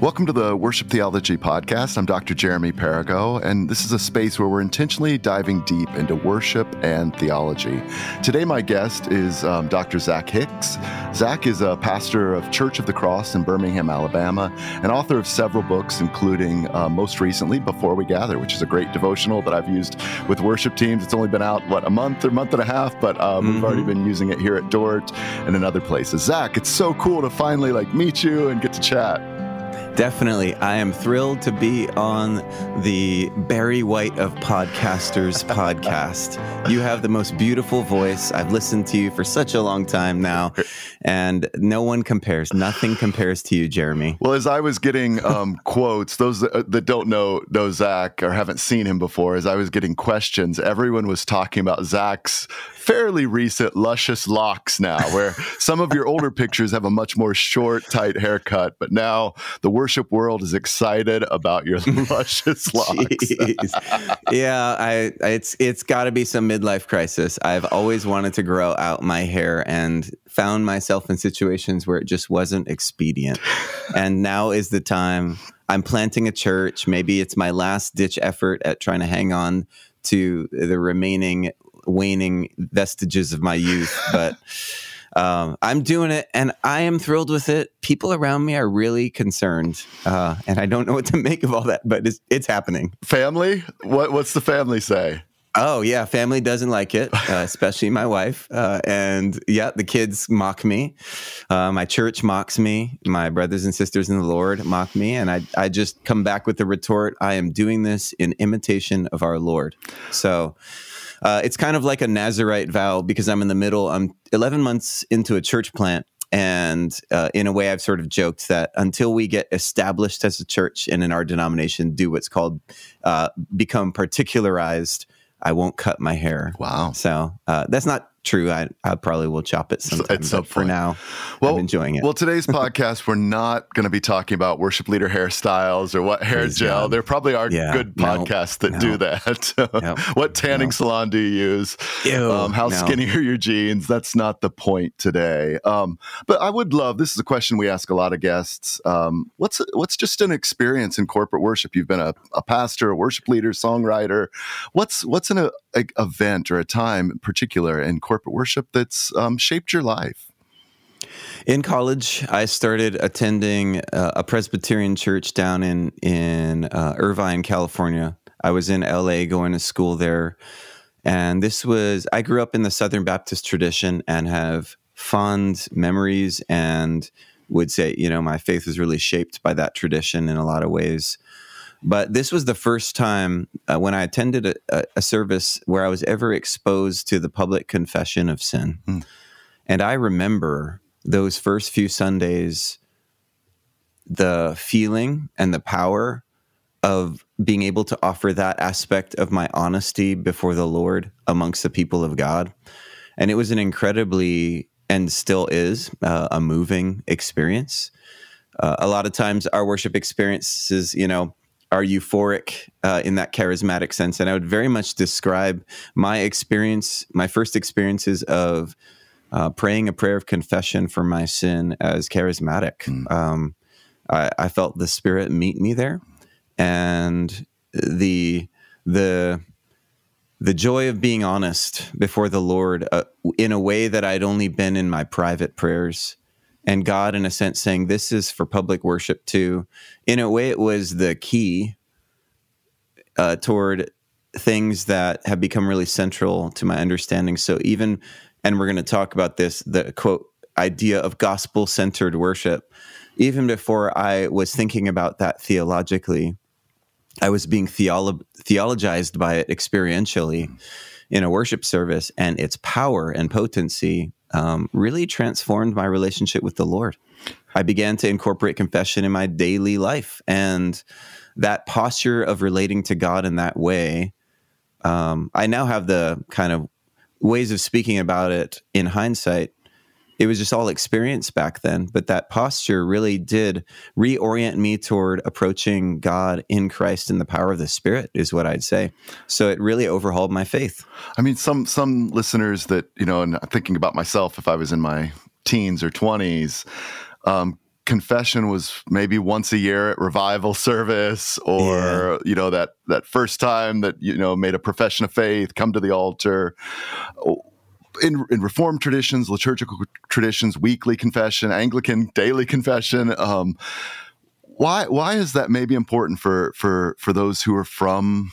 Welcome to the Worship Theology Podcast. I'm Dr. Jeremy Perigo, and this is a space where we're intentionally diving deep into worship and theology. Today, my guest is um, Dr. Zac Hicks. Zac is a pastor of Church of the Cross in Birmingham, Alabama, and author of several books, including uh, most recently Before We Gather, which is a great devotional that I've used with worship teams. It's only been out, what, a month or month and a half, but um, mm-hmm. we've already been using it here at Dordt and in other places. Zac, it's so cool to finally like meet you and get to chat. Definitely. I am thrilled to be on the Barry White of Podcasters podcast. You have the most beautiful voice. I've listened to you for such a long time now, and no one compares. Nothing compares to you, Jeremy. Well, as I was getting um, quotes, those that, uh, that don't know, know Zac or haven't seen him before, as I was getting questions, everyone was talking about Zac's fairly recent luscious locks now, where some of your older pictures have a much more short, tight haircut, but now the worship world is excited about your luscious locks. yeah, I, it's it's got to be some midlife crisis. I've always wanted to grow out my hair and found myself in situations where it just wasn't expedient. And now is the time. I'm planting a church. Maybe it's my last ditch effort at trying to hang on to the remaining waning vestiges of my youth, but um, I'm doing it and I am thrilled with it. People around me are really concerned, uh, and I don't know what to make of all that, but it's, it's happening. Family? What, what's the family say? Oh yeah, family doesn't like it, uh, especially my wife. Uh, and yeah, the kids mock me. Uh, my church mocks me. My brothers and sisters in the Lord mock me, and I I just come back with the retort: I am doing this in imitation of our Lord. So uh, it's kind of like a Nazarite vow because I'm in the middle. I'm 11 months into a church plant. And uh, in a way, I've sort of joked that until we get established as a church and in our denomination do what's called uh, become particularized, I won't cut my hair. Wow. So uh, that's not true. I, I probably will chop it sometime. At some for now, well, I'm enjoying it. Well, today's podcast, we're not going to be talking about worship leader hairstyles or what hair Please gel. God. There probably are yeah, good podcasts that do that. what tanning salon do you use? Ew, um, how skinny are your jeans? That's not the point today. Um, but I would love. This is a question we ask a lot of guests. Um, what's what's just an experience in corporate worship? You've been a, a pastor, a worship leader, songwriter. What's what's an a, a event or a time in particular in corporate worship that's um, shaped your life? In college, I started attending uh, a Presbyterian church down in in uh, Irvine, California. I was in LA going to school there, and this was I grew up in the Southern Baptist tradition and have fond memories and would say you know my faith was really shaped by that tradition in a lot of ways. But this was the first time uh, when I attended a, a, service where I was ever exposed to the public confession of sin. Mm. And I remember those first few Sundays, the feeling and the power of being able to offer that aspect of my honesty before the Lord amongst the people of God. And it was an incredibly, and still is, uh, a moving experience. Uh, a lot of times our worship experiences, you know, are euphoric uh, in that charismatic sense. And I would very much describe my experience, my first experiences of uh, praying a prayer of confession for my sin as charismatic. Mm. Um, I, I, felt the Spirit meet me there, and the the the joy of being honest before the Lord uh, in a way that I'd only been in my private prayers and God, in a sense, saying, This is for public worship too. In a way, it was the key uh, toward things that have become really central to my understanding. So, even, and we're going to talk about this, the quote, idea of gospel centered worship. Even before I was thinking about that theologically, I was being theolo- theologized by it experientially in a worship service, and its power and potency um, really transformed my relationship with the Lord. I began to incorporate confession in my daily life, and that posture of relating to God in that way. Um, I now have the kind of ways of speaking about it in hindsight it was just all experience back then. But that posture really did reorient me toward approaching God in Christ in the power of the Spirit, is what I'd say. So it really overhauled my faith. I mean, some some listeners that you know, and thinking about myself, if I was in my teens or twenties, um, confession was maybe once a year at revival service or yeah. you know that that first time that you know made a profession of faith come to the altar in, in reformed traditions liturgical traditions weekly confession anglican daily confession um, why why is that maybe important for for for those who are from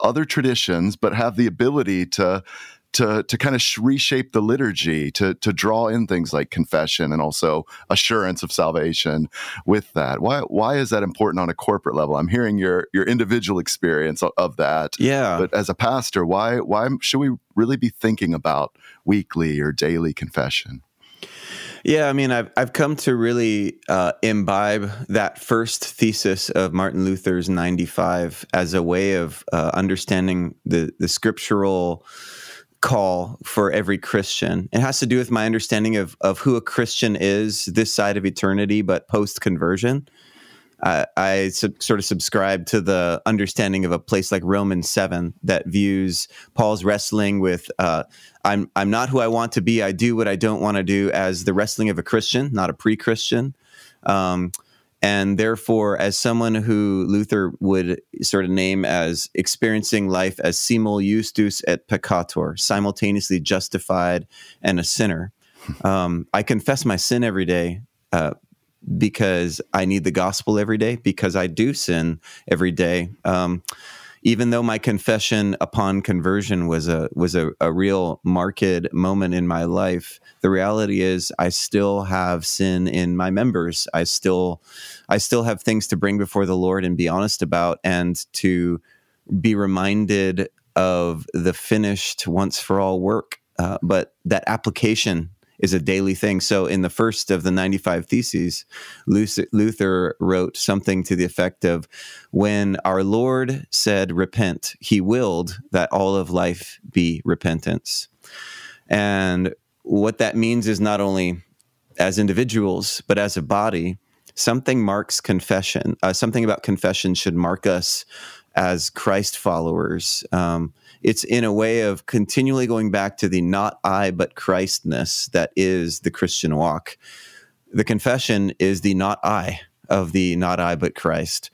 other traditions but have the ability to to to kind of reshape the liturgy to to draw in things like confession and also assurance of salvation with that. Why why is that important on a corporate level? I'm hearing your your individual experience of that. Yeah. But as a pastor why why should we really be thinking about weekly or daily confession? Yeah, I mean, I've I've come to really uh, imbibe that first thesis of Martin Luther's ninety five as a way of uh, understanding the the scriptural call for every Christian. It has to do with my understanding of of who a Christian is this side of eternity, but post conversion. Uh, I sub- sort of subscribe to the understanding of a place like Romans seven that views Paul's wrestling with uh, "I'm I'm not who I want to be. I do what I don't want to do" as the wrestling of a Christian, not a pre-Christian. Um, and therefore, as someone who Luther would sort of name as experiencing life as simul justus et peccator, simultaneously justified and a sinner, um, I confess my sin every day uh, because I need the gospel every day, because I do sin every day. Um, even though my confession upon conversion was a was a, a real marked moment in my life, the reality is I still have sin in my members. I still I still have things to bring before the Lord and be honest about and to be reminded of the finished once for all work. Uh, but that application is a daily thing. So, in the first of the 95 Theses, Luther wrote something to the effect of When our Lord said, Repent, he willed that all of life be repentance. And what that means is not only as individuals, but as a body, something marks confession. Uh, something about confession should mark us as Christ followers. Um, it's in a way of continually going back to the not I but Christness that is the Christian walk. The confession is the not I of the not I but Christ.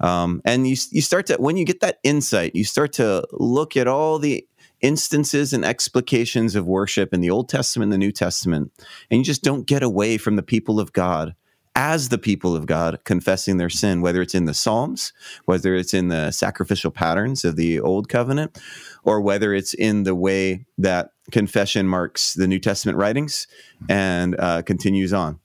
Um, and you you start to when you get that insight, you start to look at all the instances and explications of worship in the Old Testament and the New Testament, and you just don't get away from the people of God as the people of God confessing their sin, whether it's in the Psalms, whether it's in the sacrificial patterns of the Old Covenant, or whether it's in the way that confession marks the New Testament writings and uh, continues on.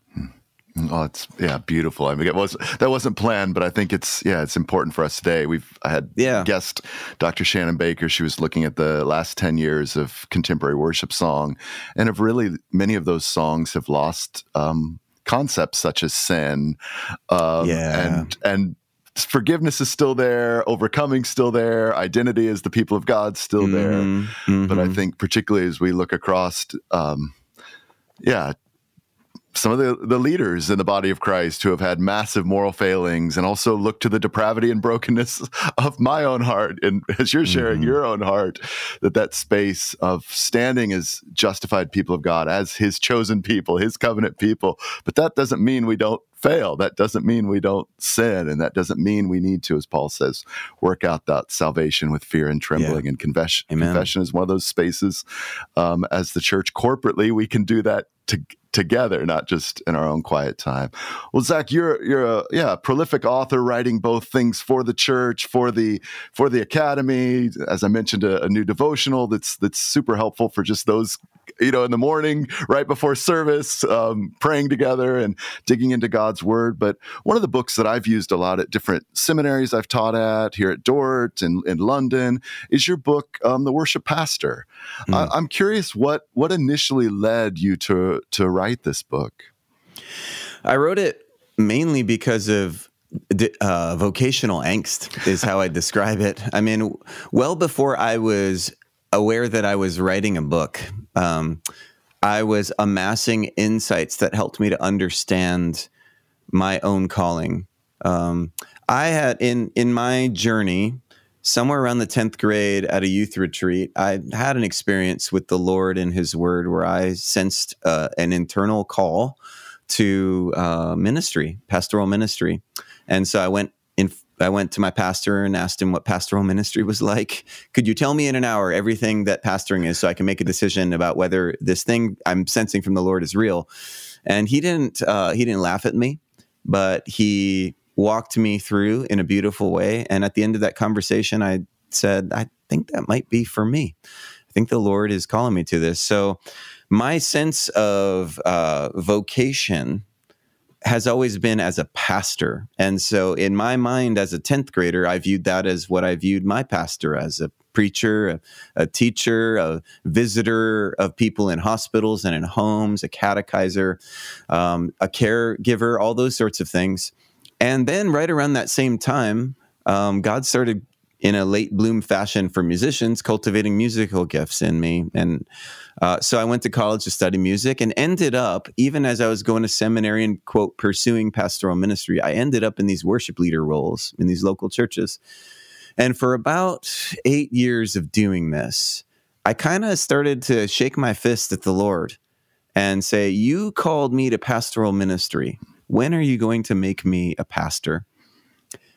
Oh, it's yeah, beautiful. I mean, it was that wasn't planned, but I think it's yeah, it's important for us today. We've I had yeah. guest Dr. Shannon Baker. She was looking at the last ten years of contemporary worship song, and of really many of those songs have lost um, concepts such as sin um, yeah. and and forgiveness is still there overcoming still there identity as the people of god still there mm-hmm. but i mm-hmm. think particularly as we look across um, yeah some of the, the leaders in the body of Christ who have had massive moral failings and also look to the depravity and brokenness of my own heart. And as you're sharing mm-hmm. your own heart, that that space of standing as justified people of God, as his chosen people, his covenant people. But that doesn't mean we don't fail. That doesn't mean we don't sin. And that doesn't mean we need to, as Paul says, work out that salvation with fear and trembling. Yeah. And confession, confession is one of those spaces um, as the church corporately, we can do that to together, not just in our own quiet time. Well, Zac, you're you're a yeah prolific author, writing both things for the church, for the for the academy. As I mentioned, a, a new devotional that's that's super helpful for just those you know in the morning right before service, um, praying together and digging into God's word. But one of the books that I've used a lot at different seminaries I've taught at here at Dordt and in London is your book, um, The Worship Pastor. Mm. I, I'm curious what what initially led you to to write write this book? I wrote it mainly because of uh, vocational angst, is how I describe it. I mean, well before I was aware that I was writing a book, um, I was amassing insights that helped me to understand my own calling. Um, I had in in my journey somewhere around the 10th grade at a youth retreat, I had an experience with the Lord and His Word where I sensed uh, an internal call to uh, ministry, pastoral ministry. And so I went in. I went to my pastor and asked him what pastoral ministry was like. Could you tell me in an hour everything that pastoring is, so I can make a decision about whether this thing I'm sensing from the Lord is real? And he didn't. Uh, he didn't laugh at me, but he walked me through in a beautiful way. And at the end of that conversation, I said, "I think that might be for me. I think the Lord is calling me to this." So my sense of uh, vocation has always been as a pastor. And so, in my mind, as a 10th grader, I viewed that as what I viewed my pastor as a preacher, a, a, teacher, a visitor of people in hospitals and in homes, a catechizer, um, a caregiver, all those sorts of things. And then, right around that same time, um, God started in a late bloom fashion for musicians, cultivating musical gifts in me. And uh, so I went to college to study music and ended up, even as I was going to seminary and, quote, pursuing pastoral ministry, I ended up in these worship leader roles in these local churches. And for about eight years of doing this, I kind of started to shake my fist at the Lord and say, You called me to pastoral ministry. When are you going to make me a pastor?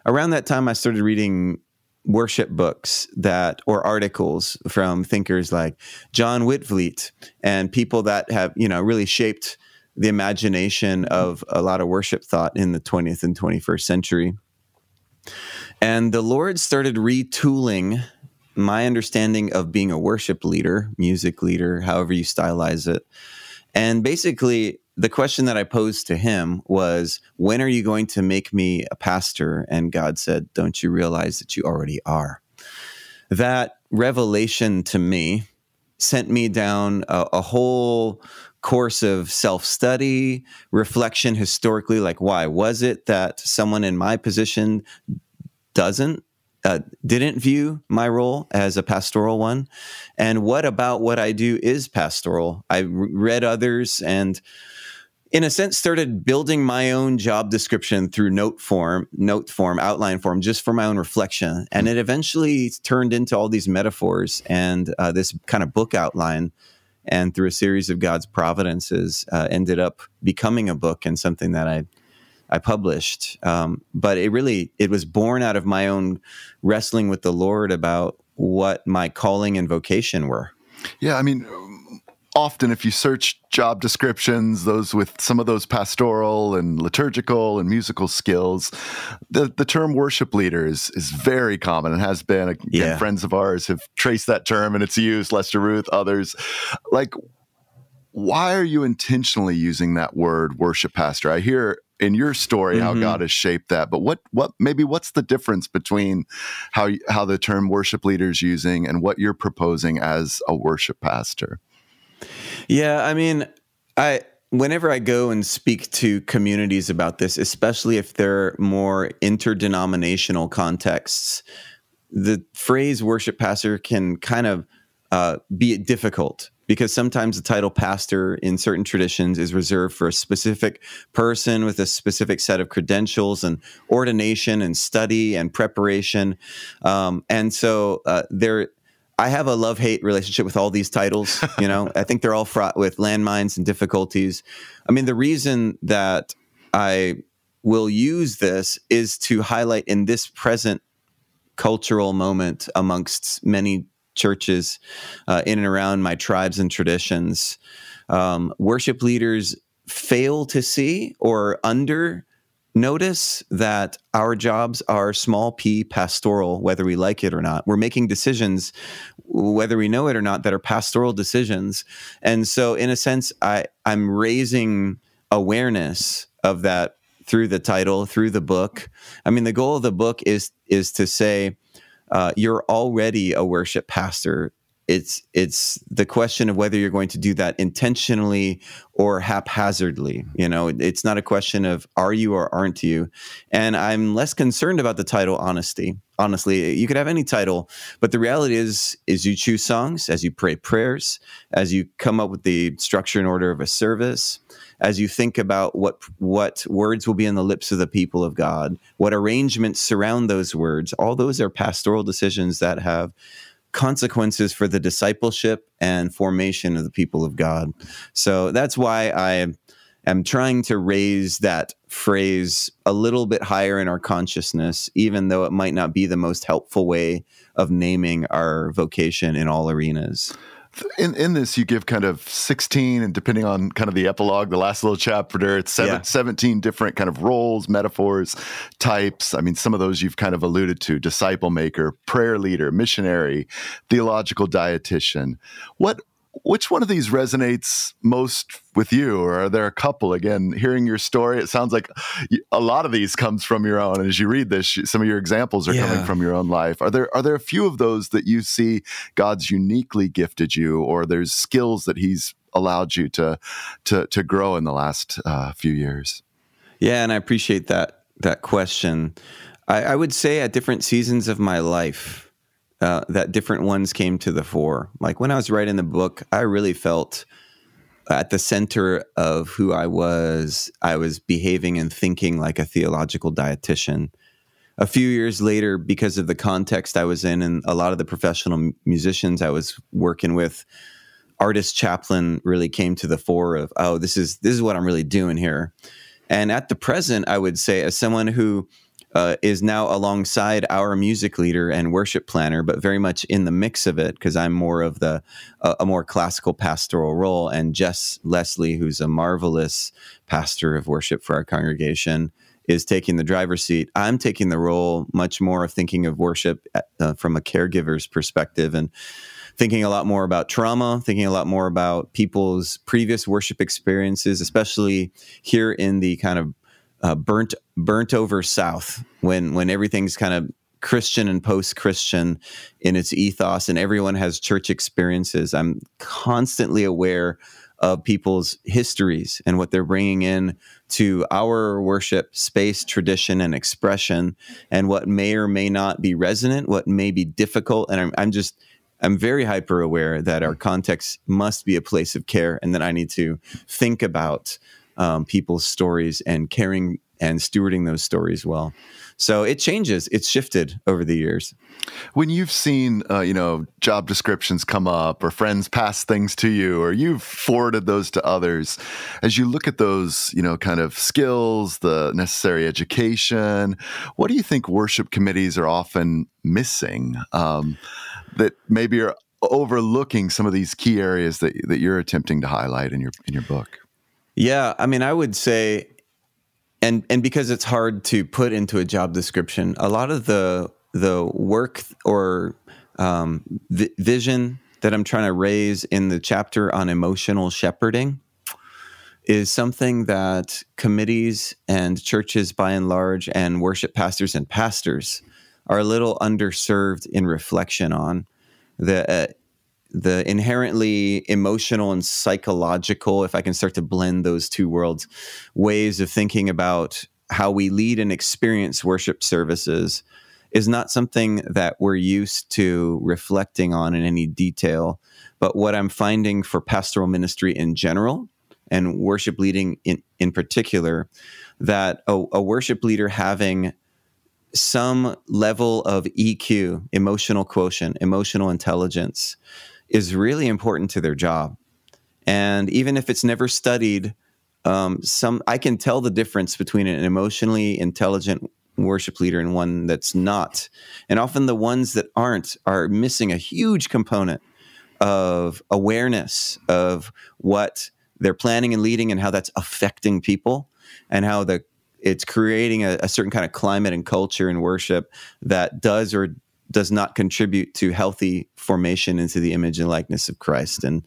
Around that time, I started reading worship books that or articles from thinkers like John Witvliet and people that have you know really shaped the imagination of a lot of worship thought in the 20th and 21st century. And the Lord started retooling my understanding of being a worship leader, music leader, however you stylize it. And basically, the question that I posed to him was, When are you going to make me a pastor? And God said, Don't you realize that you already are? That revelation to me sent me down a, a whole course of self study, reflection historically like, why was it that someone in my position doesn't? Uh, didn't view my role as a pastoral one. And what about what I do is pastoral? I read others and in a sense started building my own job description through note form note form outline form just for my own reflection. And it eventually turned into all these metaphors and uh, this kind of book outline. And through a series of god's providences uh, ended up becoming a book and something that i i published. Um, but it really it was born out of my own wrestling with the lord about what my calling and vocation were. Yeah i mean often if you search job descriptions those with some of those pastoral and liturgical and musical skills the, the term worship leader is, is very common and has been again, yeah. friends of ours have traced that term and it's used lester ruth others like why are you intentionally using that word worship pastor i hear in your story how mm-hmm. God has shaped that. But what what maybe what's the difference between how how the term worship leader is using and what you're proposing as a worship pastor? Yeah, I mean, I whenever I go and speak to communities about this, especially if they're more interdenominational contexts, the phrase worship pastor can kind of uh, be difficult because sometimes the title pastor in certain traditions is reserved for a specific person with a specific set of credentials and ordination and study and preparation. Um, and so uh, there, I have a love hate relationship with all these titles. You know, I think they're all fraught with landmines and difficulties. I mean, the reason that I will use this is to highlight in this present cultural moment amongst many churches uh, in and around my tribes and traditions. Um, worship leaders fail to see or under notice that our jobs are small p pastoral, whether we like it or not. We're making decisions, whether we know it or not, that are pastoral decisions. And so, in a sense, I, I'm raising awareness of that through the title, through the book. I mean, the goal of the book is is to say, uh, you're already a worship pastor it's it's the question of whether you're going to do that intentionally or haphazardly mm-hmm. you know? It's not a question of are you or aren't you? And i'm less concerned about the title honesty honestly. You could have any title but the reality is is you choose songs as you pray prayers as you come up with the structure and order of a service as you think about what what words will be in the lips of the people of God, what arrangements surround those words, all those are pastoral decisions that have consequences for the discipleship and formation of the people of God. So that's why I am trying to raise that phrase a little bit higher in our consciousness, even though it might not be the most helpful way of naming our vocation in all arenas in in this you give kind of 16 and depending on kind of the epilogue the last little chapter it's seven, yeah. 17 different kind of roles metaphors types i mean some of those you've kind of alluded to disciple maker prayer leader missionary theological dietitian what which one of these resonates most with you or are there a couple? Again hearing your story it sounds like a lot of these comes from your own and as you read this some of your examples are yeah. coming from your own life. Are there are there a few of those that you see god's uniquely gifted you or there's skills that he's allowed you to to to grow in the last uh, few years? Yeah and i appreciate that that question. I, I would say at different seasons of my life uh, that different ones came to the fore. Like when I was writing the book, I really felt at the center of who I was, I was behaving and thinking like a theological dietitian. A few years later, because of the context I was in and a lot of the professional musicians I was working with, artist chaplain really came to the fore of, oh, this is this is what I'm really doing here. And at the present, I would say, as someone who uh, is now alongside our music leader and worship planner, but very much in the mix of it because I'm more of the uh, a more classical pastoral role, and Jess Leslie, who's a marvelous pastor of worship for our congregation, is taking the driver's seat. I'm taking the role much more of thinking of worship at, uh, from a caregiver's perspective and thinking a lot more about trauma, thinking a lot more about people's previous worship experiences, especially here in the kind of uh, burnt burnt over South when when everything's kind of Christian and post Christian in its ethos, and everyone has church experiences. I'm constantly aware of people's histories and what they're bringing in to our worship space, tradition, and expression, and what may or may not be resonant, what may be difficult. And I'm, I'm just I'm very hyper aware that our context must be a place of care, and that I need to think about um, people's stories and caring and stewarding those stories well. So it changes. It's shifted over the years. When you've seen, uh, you know, job descriptions come up, or friends pass things to you, or you've forwarded those to others, as you look at those, you know, kind of skills, the necessary education, what do you think worship committees are often missing um, that maybe are overlooking some of these key areas that that you're attempting to highlight in your in your book? Yeah, I mean, I would say, and and because it's hard to put into a job description, a lot of the the work or um, vision that I'm trying to raise in the chapter on emotional shepherding is something that committees and churches by and large and worship pastors and pastors are a little underserved in reflection on. The uh, the inherently emotional and psychological, if I can start to blend those two worlds, ways of thinking about how we lead and experience worship services is not something that we're used to reflecting on in any detail. But what I'm finding for pastoral ministry in general and worship leading in, in particular, that a, a worship leader having some level of EQ, emotional quotient, emotional intelligence, is really important to their job. And even if it's never studied, um, some I can tell the difference between an emotionally intelligent worship leader and one that's not. And often the ones that aren't are missing a huge component of awareness of what they're planning and leading and how that's affecting people and how the it's creating a, a certain kind of climate and culture in worship that does or does not contribute to healthy formation into the image and likeness of Christ. And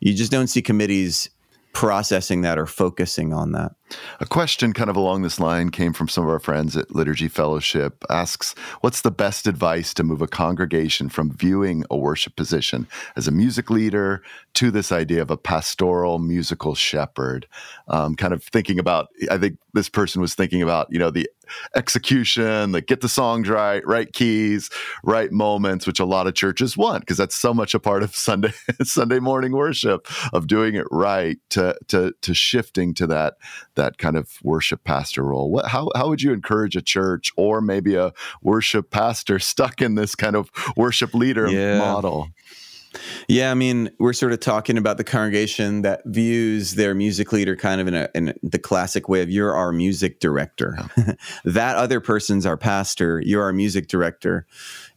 you just don't see committees processing that or focusing on that. A question kind of along this line came from some of our friends at Liturgy Fellowship asks what's the best advice to move a congregation from viewing a worship position as a music leader to this idea of a pastoral musical shepherd um, kind of thinking about I think this person was thinking about you know the execution, the get the songs right, right keys, right moments, which a lot of churches want because that's so much a part of Sunday Sunday morning worship of doing it right to to to shifting to that that kind of worship pastor role. What how how would you encourage a church or maybe a worship pastor stuck in this kind of worship leader yeah. model? Yeah, I mean, we're sort of talking about the congregation that views their music leader kind of in, a, in the classic way of you're our music director. Yeah. that other person's our pastor, you're our music director.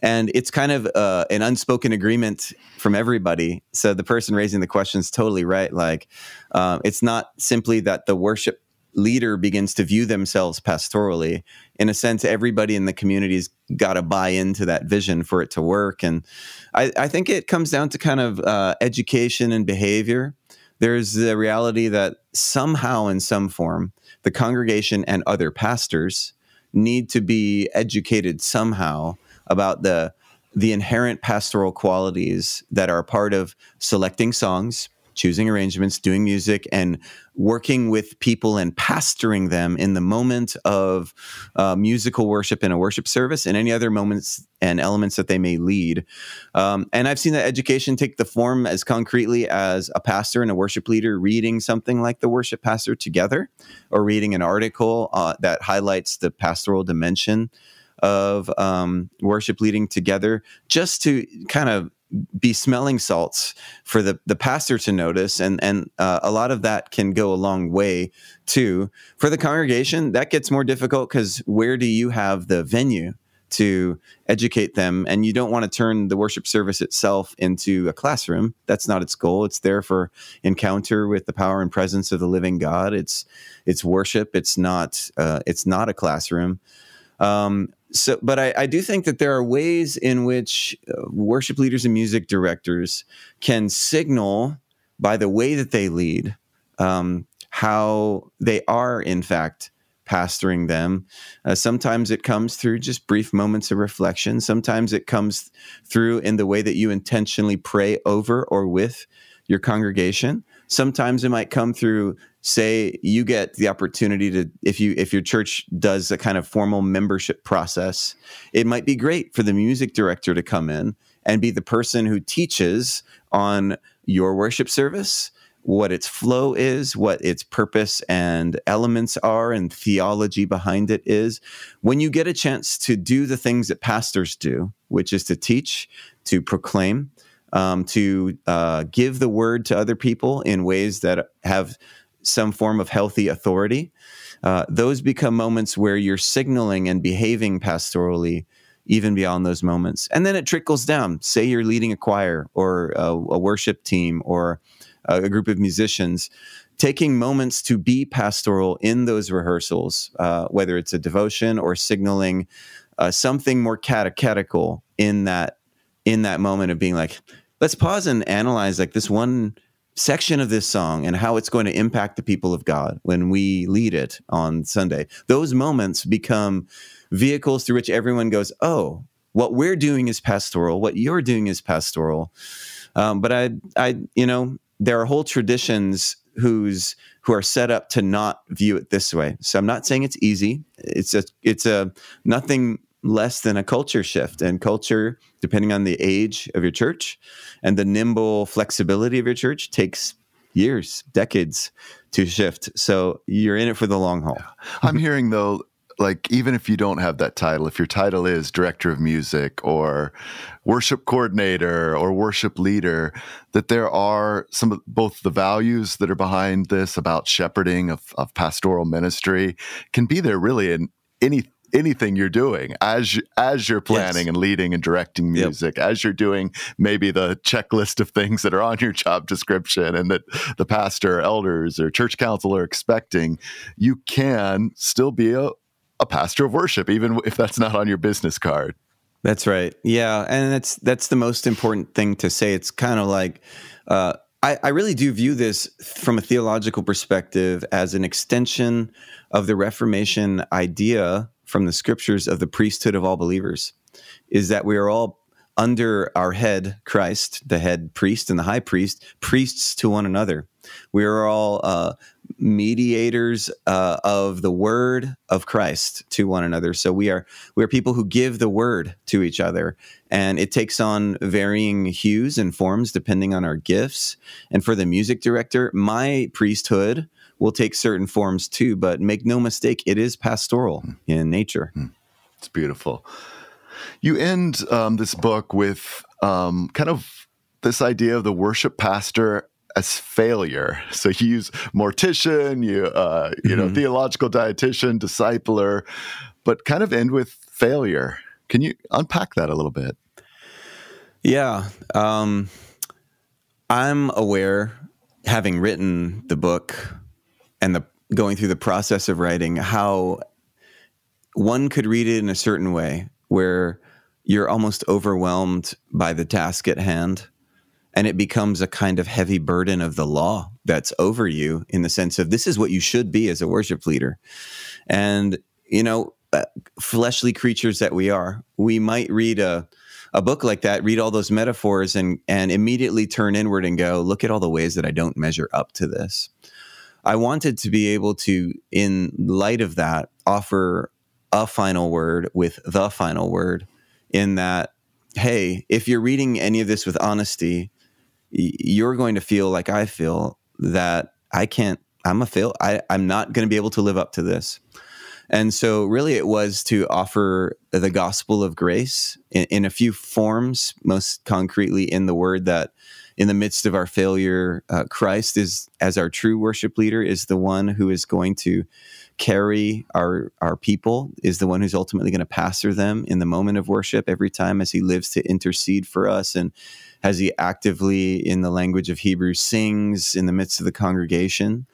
And it's kind of uh, an unspoken agreement from everybody. So the person raising the question is totally right. Like, uh, it's not simply that the worship leader begins to view themselves pastorally, in a sense, everybody in the community's got to buy into that vision for it to work. And I, I think it comes down to kind of uh, education and behavior. There's the reality that somehow, in some form, the congregation and other pastors need to be educated somehow about the the inherent pastoral qualities that are part of selecting songs, choosing arrangements, doing music, and working with people and pastoring them in the moment of uh, musical worship in a worship service and any other moments and elements that they may lead. Um, and I've seen that education take the form as concretely as a pastor and a worship leader reading something like the worship pastor together, or reading an article uh, that highlights the pastoral dimension of um, worship leading together, just to kind of be smelling salts for the, the pastor to notice and and uh, a lot of that can go a long way too. For the congregation that gets more difficult because where do you have the venue to educate them? And you don't want to turn the worship service itself into a classroom. That's not its goal. It's there for encounter with the power and presence of the living god. It's it's worship. It's not uh, it's not a classroom. Um, so, but I, I, do think that there are ways in which uh, worship leaders and music directors can signal by the way that they lead um, how they are, in fact, pastoring them. Uh, sometimes it comes through just brief moments of reflection. Sometimes it comes through in the way that you intentionally pray over or with your congregation. Sometimes it might come through say you get the opportunity to if you if your church does a kind of formal membership process it might be great for the music director to come in and be the person who teaches on your worship service what its flow is what its purpose and elements are and theology behind it is. When you get a chance to do the things that pastors do which is to teach to proclaim um, to uh, give the word to other people in ways that have some form of healthy authority, uh, those become moments where you're signaling and behaving pastorally even beyond those moments. And then it trickles down. Say you're leading a choir or a, a worship team or a, group of musicians, taking moments to be pastoral in those rehearsals, uh, whether it's a devotion or signaling uh, something more catechetical in that in that moment of being like, let's pause and analyze like this one section of this song and how it's going to impact the people of God when we lead it on Sunday. Those moments become vehicles through which everyone goes, "Oh, what we're doing is pastoral. What you're doing is pastoral." Um, but I, I, you know, there are whole traditions who's who are set up to not view it this way. So I'm not saying it's easy. It's a, it's a nothing less than a culture shift. And culture, depending on the age of your church and the nimble flexibility of your church, takes years, decades to shift. So you're in it for the long haul. I'm hearing though, like even if you don't have that title, if your title is director of music or worship coordinator or worship leader, that there are some of both the values that are behind this about shepherding of, of pastoral ministry can be there really in any anything you're doing as you, as you're planning yes. and leading and directing music yep. as you're doing maybe the checklist of things that are on your job description and that the pastor elders or church council are expecting you can still be a, a pastor of worship even if that's not on your business card that's right yeah and that's that's the most important thing to say it's kind of like uh, I, I really do view this from a theological perspective as an extension of the Reformation idea from the scriptures of the priesthood of all believers is that we are all under our head, Christ, the head priest and the high priest, priests to one another. We are all uh, mediators uh, of the word of Christ to one another. So we are we are people who give the word to each other, and it takes on varying hues and forms depending on our gifts. And for the music director, my priesthood will take certain forms too. But make no mistake, it is pastoral mm. in nature. Mm. It's beautiful. You end um, this book with um, kind of this idea of the worship pastor as failure. So you use mortician, you uh, you mm-hmm. know theological dietitian, discipler, but kind of end with failure. Can you unpack that a little bit? Yeah, um, I'm aware, having written the book and the going through the process of writing, how one could read it in a certain way where you're almost overwhelmed by the task at hand and it becomes a kind of heavy burden of the law that's over you in the sense of this is what you should be as a worship leader. And you know uh, fleshly creatures that we are we might read a a book like that read all those metaphors and and immediately turn inward and go look at all the ways that I don't measure up to this I wanted to be able to in light of that offer a final word with the final word in that hey if you're reading any of this with honesty you're going to feel like I feel that I can't, I'm a fail. I, I'm not going to be able to live up to this. And so, really, it was to offer the gospel of grace in, in, a few forms, most concretely in the word that in the midst of our failure, uh, Christ is, as our true worship leader, is the one who is going to carry our, our people, is the one who's ultimately going to pastor them in the moment of worship every time as he lives to intercede for us and as he actively, in the language of Hebrew, sings in the midst of the congregation.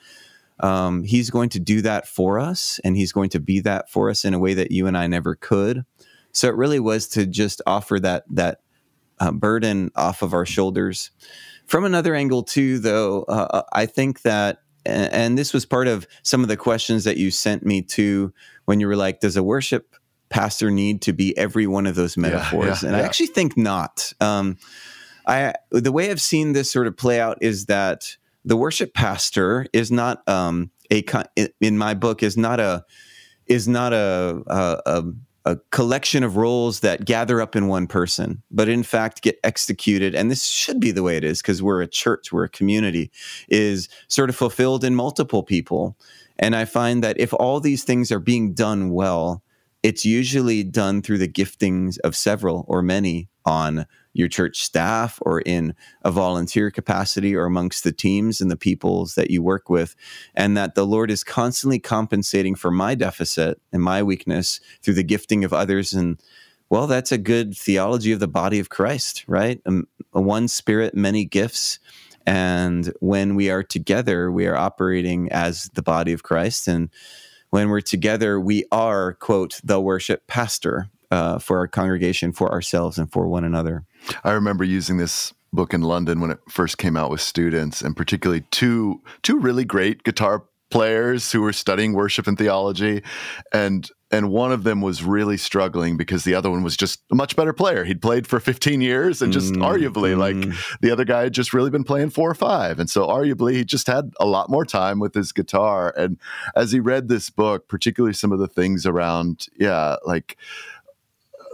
Um, he's going to do that for us, and he's going to be that for us in a way that you and I never could. So it really was to just offer that that uh, burden off of our shoulders. From another angle, too, though, uh, uh I think that, and this was part of some of the questions that you sent me to when you were like, "Does a worship pastor need to be every one of those metaphors?" Yeah, yeah, and yeah. I actually think not. Um, I the way I've seen this sort of play out is that the worship pastor is not um, a in my book is not a is not a, a, a collection of roles that gather up in one person, but in fact get executed. And this should be the way it is because we're a church, we're a community, is sort of fulfilled in multiple people. And I find that if all these things are being done well, it's usually done through the giftings of several or many on your church staff or in a volunteer capacity or amongst the teams and the peoples that you work with. And that the Lord is constantly compensating for my deficit and my weakness through the gifting of others. And well, that's a good theology of the body of Christ, right? Um, one spirit, many gifts. And when we are together, we are operating as the body of Christ. And when we're together, we are, quote, the worship pastor, uh, for our congregation, for ourselves, and for one another. I remember using this book in London when it first came out with students, and particularly two two really great guitar players who were studying worship and theology, and and one of them was really struggling because the other one was just a much better player. He'd played for 15 years and just mm, arguably like the other guy had just really been playing four or five. And so arguably he just had a lot more time with his guitar. And as he read this book, particularly some of the things around, yeah, like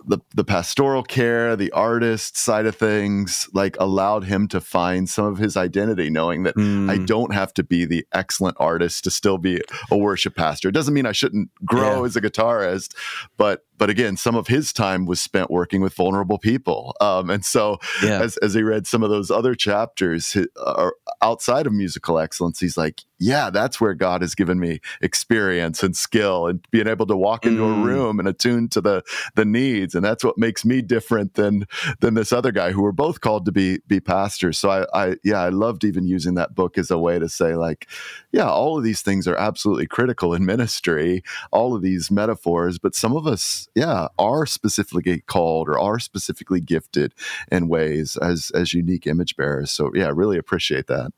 the the pastoral care, the artist side of things, like allowed him to find some of his identity, knowing that mm. I don't have to be the excellent artist to still be a worship pastor. It doesn't mean I shouldn't grow yeah. as a guitarist, but but again, some of his time was spent working with vulnerable people. Um, and so, yeah. as, as he read some of those other chapters uh, outside of musical excellence, he's like, yeah, that's where God has given me experience and skill and being able to walk into mm. a room and attune to the the needs. And that's what makes me different than than this other guy who were both called to be be pastors. So I, I yeah, I loved even using that book as a way to say, like, yeah, all of these things are absolutely critical in ministry, all of these metaphors, but some of us yeah, are specifically called or are specifically gifted in ways as as unique image bearers. So yeah, really appreciate that.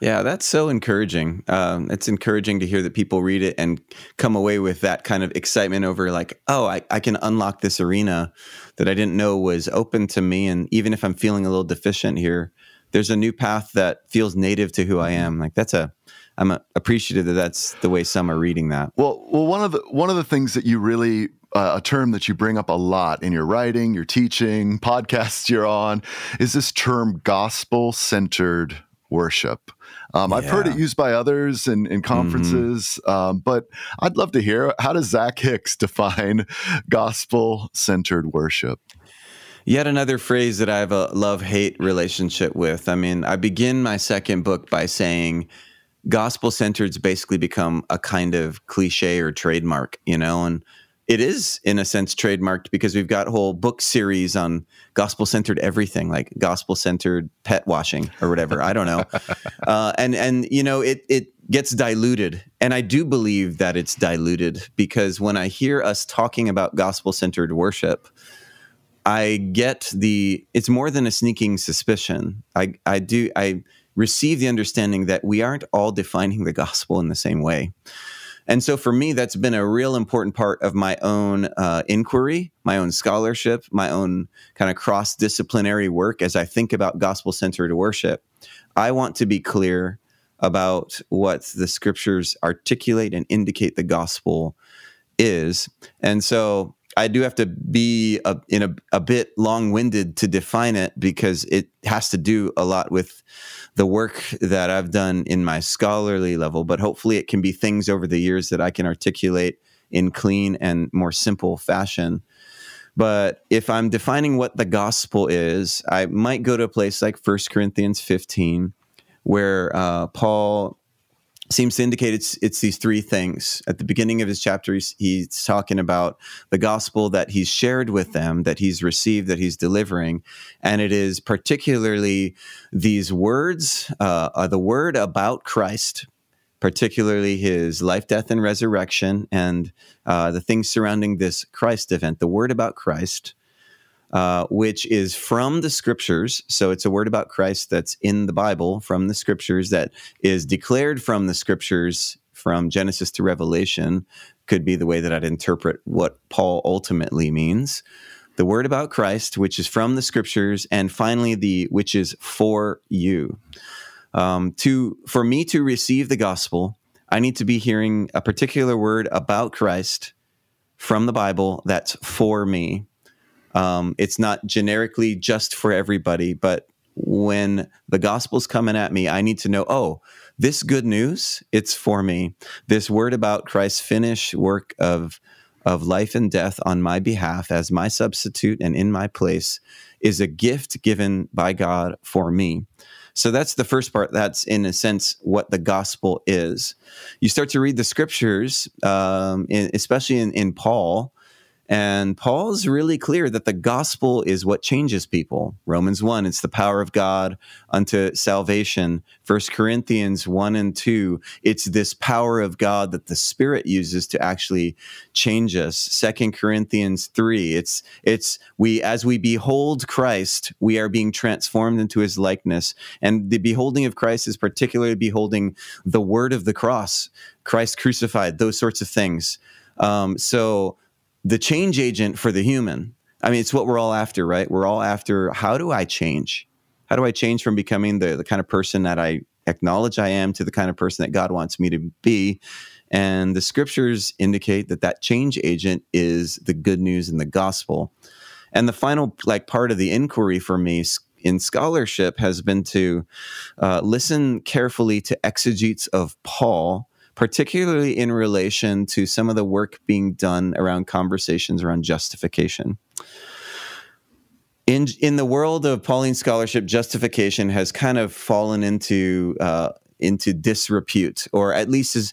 Yeah, that's so encouraging. Um, it's encouraging to hear that people read it and come away with that kind of excitement over, like, oh, I, I can unlock this arena that I didn't know was open to me. And even if I'm feeling a little deficient here, there's a new path that feels native to who I am. Like, that's a, I'm appreciative that that's the way some are reading that. Well, well, one of the one of the things that you really uh, a term that you bring up a lot in your writing, your teaching, podcasts you're on, is this term gospel centered worship. Um, yeah. I've heard it used by others in, in conferences, mm-hmm. um, but I'd love to hear how does Zac Hicks define gospel centered worship? yet another phrase that I have a love hate relationship with. I mean, I begin my second book by saying gospel centered's basically become a kind of cliche or trademark, you know, and it is in a sense trademarked because we've got whole book series on gospel centered everything like gospel centered pet washing or whatever i don't know. Uh, and and you know it it gets diluted. And i do believe that it's diluted because when i hear us talking about gospel centered worship i get the it's more than a sneaking suspicion. I i do i receive the understanding that we aren't all defining the gospel in the same way and so for me, that's been a real important part of my own uh, inquiry, my own scholarship, my own kind of cross disciplinary work as I think about gospel centered worship. I want to be clear about what the scriptures articulate and indicate the gospel is. And so I do have to be a, in a, a bit long winded to define it because it has to do a lot with the work that I've done in my scholarly level, but hopefully it can be things over the years that I can articulate in clean and more simple fashion. But if I'm defining what the gospel is, I might go to a place like 1 Corinthians 15, where uh, Paul seems to indicate it's it's these three things. At the beginning of his chapter, he's, he's, talking about the gospel that he's shared with them, that he's received, that he's delivering, and it is particularly these words, uh, are the word about Christ, particularly his life, death, and resurrection, and uh, the things surrounding this Christ event. The word about Christ uh, which is from the scriptures. So it's a word about Christ that's in the Bible from the scriptures that is declared from the scriptures from Genesis to Revelation, could be the way that I'd interpret what Paul ultimately means. The word about Christ, which is from the scriptures, and finally the which is for you. Um, to for me to receive the gospel, I need to be hearing a particular word about Christ from the Bible that's for me. Um, it's not generically just for everybody, but when the gospel's coming at me, I need to know, oh, this good news, it's for me. This word about Christ's finished work of of life and death on my behalf as my substitute and in my place is a gift given by God for me. So that's the first part. That's in a sense what the gospel is. You start to read the scriptures, um, in, especially in, in Paul, and Paul's really clear that the gospel is what changes people. Romans 1, it's the power of God unto salvation. First Corinthians 1 and 2, it's this power of God that the Spirit uses to actually change us. Second Corinthians 3, it's it's we as we behold Christ, we are being transformed into his likeness. And the beholding of Christ is particularly beholding the word of the cross, Christ crucified, those sorts of things. Um, so the change agent for the human. I mean, it's what we're all after, right? We're all after how do I change? How do I change from becoming the, the kind of person that I acknowledge I am to the kind of person that God wants me to be? And the scriptures indicate that that change agent is the good news in the gospel. And the final like part of the inquiry for me in scholarship has been to uh, listen carefully to exegetes of Paul particularly in relation to some of the work being done around conversations around justification. In, in the world of Pauline scholarship, justification has kind of fallen into uh, into disrepute, or at least is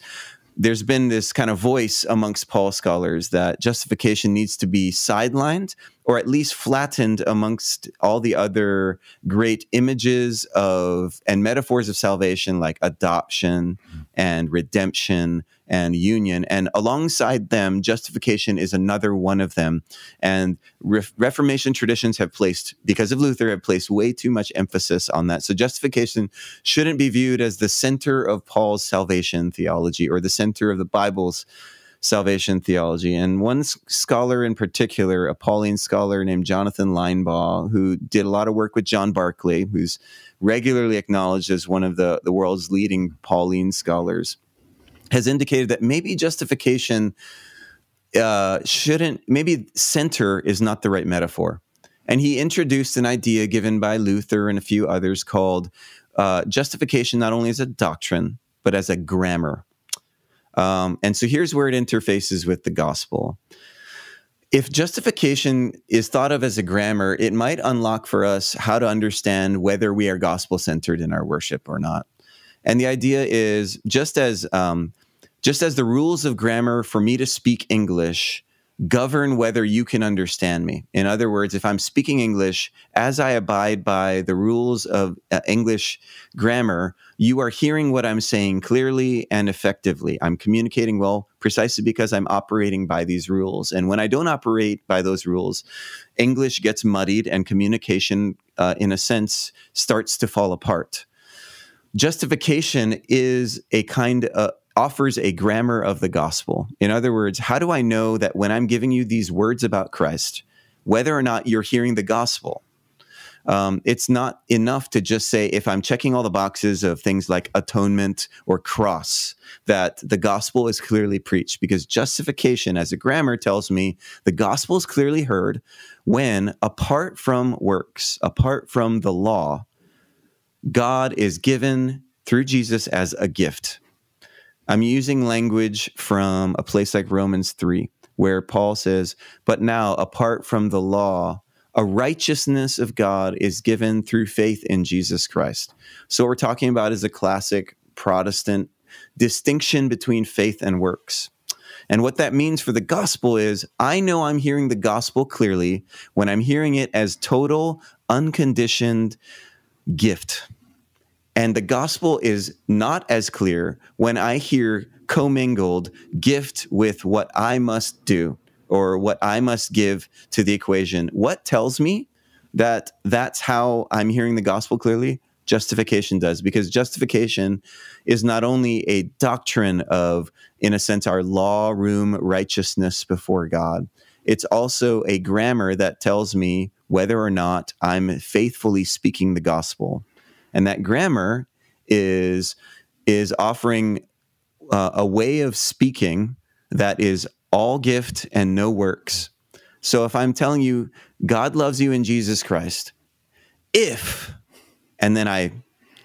there's been this kind of voice amongst Paul scholars that justification needs to be sidelined or at least flattened amongst all the other great images of and metaphors of salvation like adoption and redemption and union. And alongside them, justification is another one of them. And Re- Reformation traditions have placed, because of Luther, have placed way too much emphasis on that. So justification shouldn't be viewed as the center of Paul's salvation theology or the center of the Bible's salvation theology. And one scholar in particular, a Pauline scholar named Jonathan Linebaugh, who did a lot of work with John Barclay, who's regularly acknowledged as one of the, the world's leading Pauline scholars has indicated that maybe justification uh, shouldn't, maybe center is not the right metaphor. And he introduced an idea given by Luther and a few others called uh, justification not only as a doctrine, but as a grammar. Um, and so here's where it interfaces with the gospel. if justification is thought of as a grammar, it might unlock for us how to understand whether we are gospel centered in our worship or not. And the idea is just as um, just as the rules of grammar for me to speak English govern whether you can understand me. In other words, if I'm speaking English as I abide by the rules of uh, English grammar, you are hearing what I'm saying clearly and effectively. I'm communicating well precisely because I'm operating by these rules. And when I don't operate by those rules, English gets muddied and communication, uh, in a sense, starts to fall apart. Justification is a kind of offers a grammar of the gospel. In other words, how do I know that when I'm giving you these words about Christ, whether or not you're hearing the gospel? Um, it's not enough to just say, if I'm checking all the boxes of things like atonement or cross, that the gospel is clearly preached, because justification as a grammar tells me the gospel is clearly heard when, apart from works, apart from the law, God is given through Jesus as a gift. I'm using language from a place like Romans 3, where Paul says, But now, apart from the law, a righteousness of God is given through faith in Jesus Christ. So, what we're talking about is a classic Protestant distinction between faith and works. And what that means for the gospel is I know I'm hearing the gospel clearly when I'm hearing it as total, unconditioned gift. And the gospel is not as clear when I hear commingled gift with what I must do or what I must give to the equation. What tells me that that's how I'm hearing the gospel clearly? Justification does, because justification is not only a doctrine of, in a sense, our law room righteousness before God, it's also a grammar that tells me whether or not I'm faithfully speaking the gospel. And that grammar is is offering uh, a way of speaking that is all gift and no works. So if I'm telling you God loves you in Jesus Christ, if and then I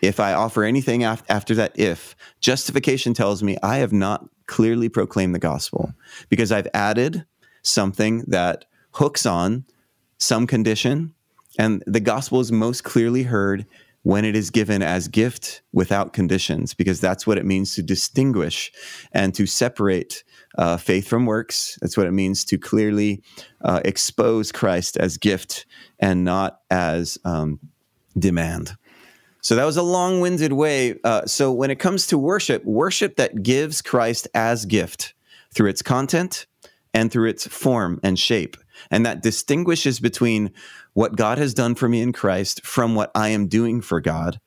if I offer anything af- after that if justification tells me I have not clearly proclaimed the gospel because I've added something that hooks on some condition and the gospel is most clearly heard when it is given as gift without conditions, because that's what it means to distinguish and to separate uh, faith from works. That's what it means to clearly uh, expose Christ as gift and not as um, demand. So that was a long winded way. Uh, so when it comes to worship, worship that gives Christ as gift through its content and through its form and shape, and that distinguishes between what God has done for me in Christ from what I am doing for God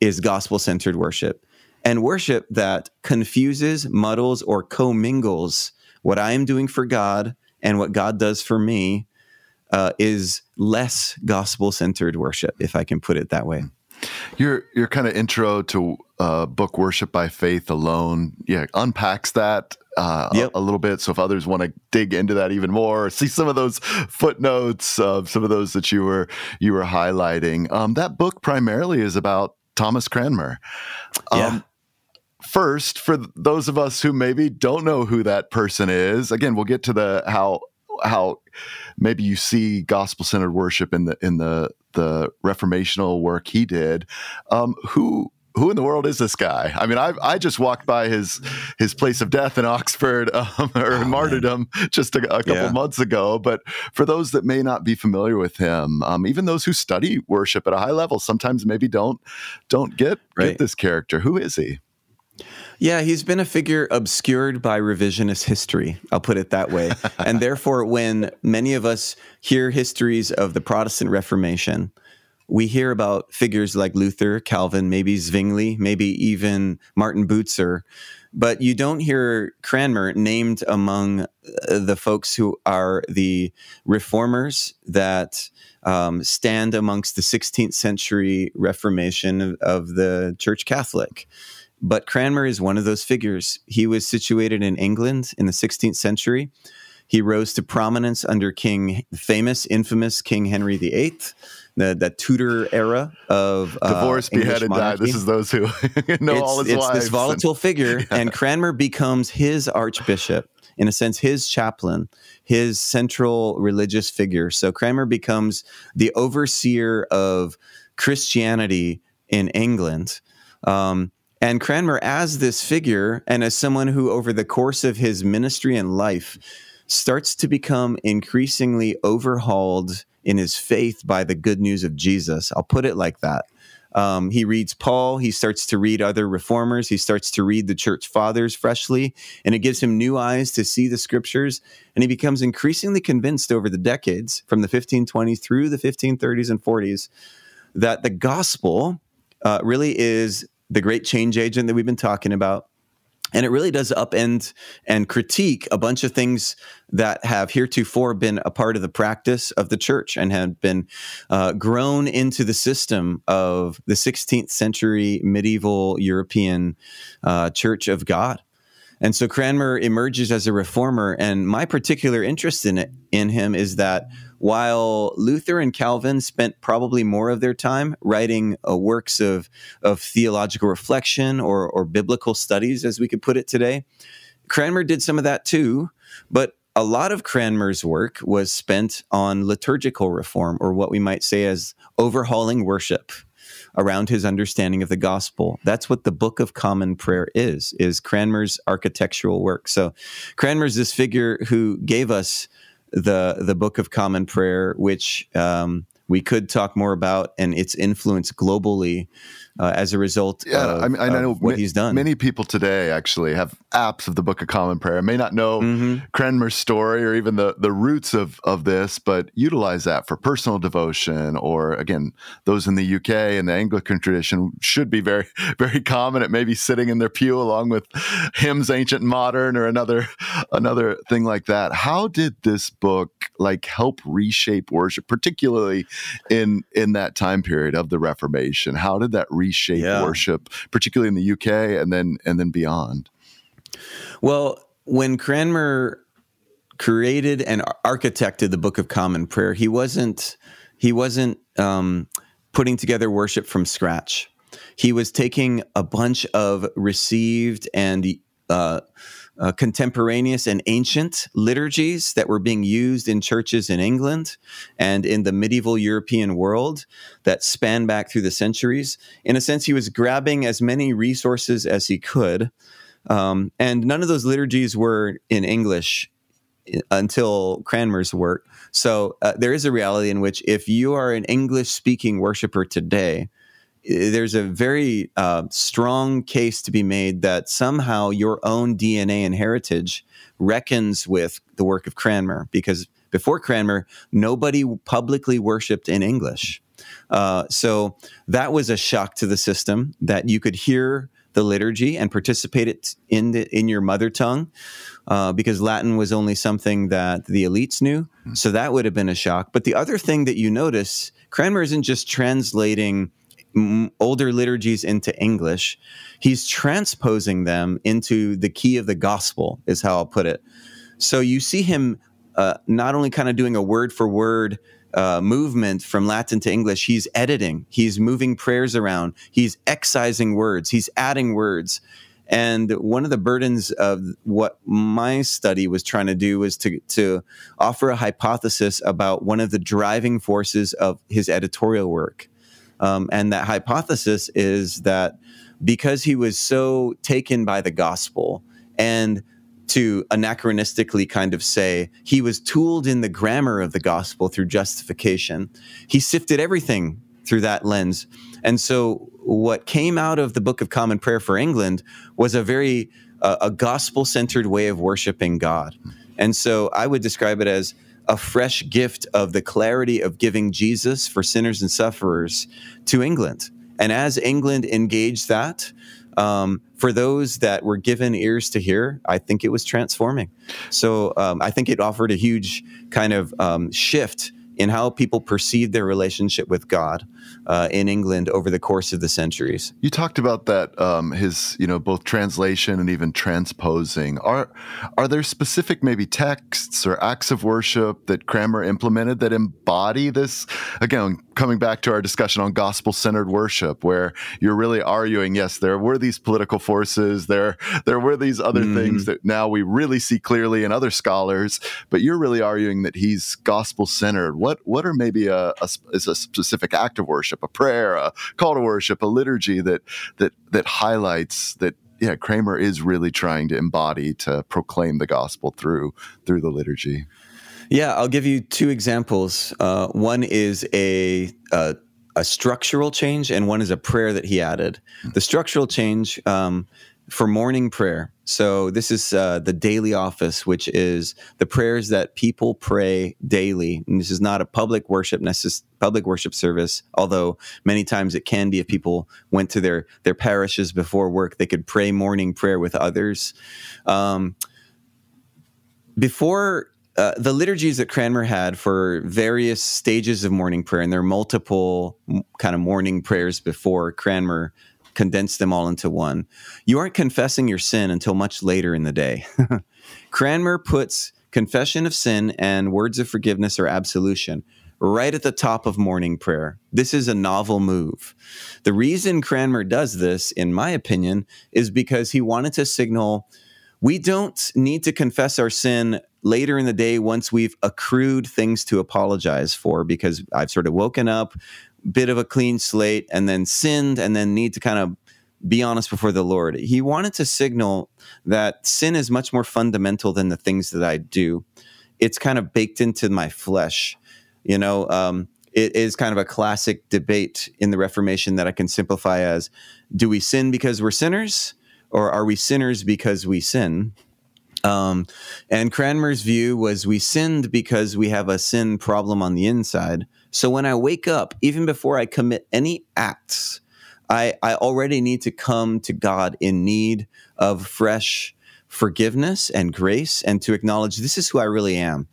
is gospel centered worship. And worship that confuses, muddles, or commingles what I am doing for God and what God does for me uh, is less gospel centered worship, if I can put it that way. Your your kind of intro to uh, book "Worship by Faith Alone," yeah, unpacks that uh, yep. a, a, little bit. So if others want to dig into that even more, see some of those footnotes of some of those that you were you were highlighting. Um, that book primarily is about Thomas Cranmer. Um, yeah. First, for those of us who maybe don't know who that person is, again, we'll get to the how how maybe you see gospel centered worship in the in the the reformational work he did. Um, who who in the world is this guy? I mean, I I just walked by his his place of death in Oxford um, or oh, martyrdom man. just a, a couple yeah. months ago. But for those that may not be familiar with him, um, even those who study worship at a high level, sometimes maybe don't don't get right. get this character. Who is he? Yeah, he's been a figure obscured by revisionist history. I'll put it that way. and therefore, when many of us hear histories of the Protestant Reformation, we hear about figures like Luther, Calvin, maybe Zwingli, maybe even Martin Bucer, but you don't hear Cranmer named among uh, the folks who are the reformers that um, stand amongst the 16th century Reformation of, of the Church Catholic. But Cranmer is one of those figures. He was situated in England in the 16th century. He rose to prominence under King, famous, infamous King Henry VIII the, the Tudor era of uh, divorce, beheaded, died. This is those who know it's, all his it's lives. this volatile and, figure, yeah. and Cranmer becomes his archbishop in a sense, his chaplain, his central religious figure. So Cranmer becomes the overseer of Christianity in England. Um, and Cranmer, as this figure and as someone who, over the course of his ministry and life, starts to become increasingly overhauled in his faith by the good news of Jesus. I'll put it like that. Um, he reads Paul. He starts to read other reformers. He starts to read the church fathers freshly, and it gives him new eyes to see the scriptures. And he becomes increasingly convinced over the decades, from the 1520s through the 1530s and 40s, that the gospel uh, really is the great change agent that we've been talking about. And it really does upend and critique a bunch of things that have heretofore been a part of the practice of the church and have been uh, grown into the system of the 16th century medieval European uh, Church of God. And so Cranmer emerges as a reformer. And my particular interest in it, in him is that while Luther and Calvin spent probably more of their time writing uh, works of, of theological reflection or, or biblical studies, as we could put it today, Cranmer did some of that too. But a lot of Cranmer's work was spent on liturgical reform, or what we might say as overhauling worship around his understanding of the gospel. That's what the Book of Common Prayer is, is Cranmer's architectural work. So Cranmer's this figure who gave us the the Book of Common Prayer, which um, we could talk more about and its influence globally uh, as a result yeah, of, I, mean, I know what ma- he's done. Many people today actually have apps of the Book of Common Prayer. May not know mm-hmm. Cranmer's story or even the, the roots of, of this, but utilize that for personal devotion. Or again, those in the UK and the Anglican tradition should be very, very common. It may be sitting in their pew along with hymns, ancient and modern, or another another thing like that. How did this book like help reshape worship, particularly in in that time period of the Reformation? How did that reshape yeah. worship, particularly in the UK and then and then beyond? Well, when Cranmer created and architected the Book of Common Prayer, he wasn't he wasn't um, putting together worship from scratch. He was taking a bunch of received and uh, uh, contemporaneous and ancient liturgies that were being used in churches in England and in the medieval European world that span back through the centuries. In a sense, he was grabbing as many resources as he could. Um, and none of those liturgies were in English uh, until Cranmer's work. So uh, there is a reality in which if you are an English speaking worshiper today, there's a very uh, strong case to be made that somehow your own DNA and heritage reckons with the work of Cranmer, because before Cranmer, nobody publicly worshipped in English. Uh, so that was a shock to the system that you could hear the liturgy and participate it in the, in your mother tongue, uh, because Latin was only something that the elites knew. Hmm. So that would have been a shock. But the other thing that you notice, Cranmer isn't just translating older liturgies into English, he's transposing them into the key of the gospel, is how I'll put it. So you see him uh, not only kind of doing a word for word uh, movement from Latin to English, he's editing, he's moving prayers around, he's excising words, he's adding words. And one of the burdens of what my study was trying to do was to, to offer a hypothesis about one of the driving forces of his editorial work. Um, and that hypothesis is that because he was so taken by the gospel and to anachronistically kind of say he was tooled in the grammar of the gospel through justification, he sifted everything through that lens. And so what came out of the Book of Common Prayer for England was a very uh, a gospel centered way of worshiping God. And so I would describe it as a fresh gift of the clarity of giving Jesus for sinners and sufferers to England. And as England engaged that, um, for those that were given ears to hear, I think it was transforming. So um, I think it offered a huge kind of um, shift in how people perceived their relationship with God. uh, in England over the course of the centuries. You talked about that um, his you know both translation and even transposing. Are are there specific maybe texts or acts of worship that Cranmer implemented that embody this? Again, coming back to our discussion on gospel centered worship, where you're really arguing, yes, there were these political forces, there there were these other mm. things that now we really see clearly in other scholars, but you're really arguing that he's gospel centered. What what are maybe a, a, is a specific act of worship, a prayer, a call to worship, a liturgy that that that highlights that yeah, Cranmer is really trying to embody to proclaim the gospel through through the liturgy. Yeah, I'll give you two examples. Uh, one is a, a, a structural change, and one is a prayer that he added. The structural change um, for morning prayer. So this is uh, the daily office, which is the prayers that people pray daily. And this is not a public worship necess- public worship service, although many times it can be if people went to their their parishes before work, they could pray morning prayer with others. Um, before uh, the liturgies that Cranmer had for various stages of morning prayer, and there are multiple kind of morning prayers before Cranmer condensed them all into one. You aren't confessing your sin until much later in the day. Cranmer puts confession of sin and words of forgiveness or absolution right at the top of morning prayer. This is a novel move. The reason Cranmer does this, in my opinion, is because he wanted to signal we don't need to confess our sin later in the day once we've accrued things to apologize for because I've sort of woken up, bit of a clean slate, and then sinned, and then need to kind of be honest before the Lord. He wanted to signal that sin is much more fundamental than the things that I do. It's kind of baked into my flesh. You know, um, it is kind of a classic debate in the Reformation that I can simplify as do we sin because we're sinners, or are we sinners because we sin? Um, and Cranmer's view was we sinned because we have a sin problem on the inside. So when I wake up, even before I commit any acts, I, I already need to come to God in need of fresh forgiveness and grace and to acknowledge this is who I really am.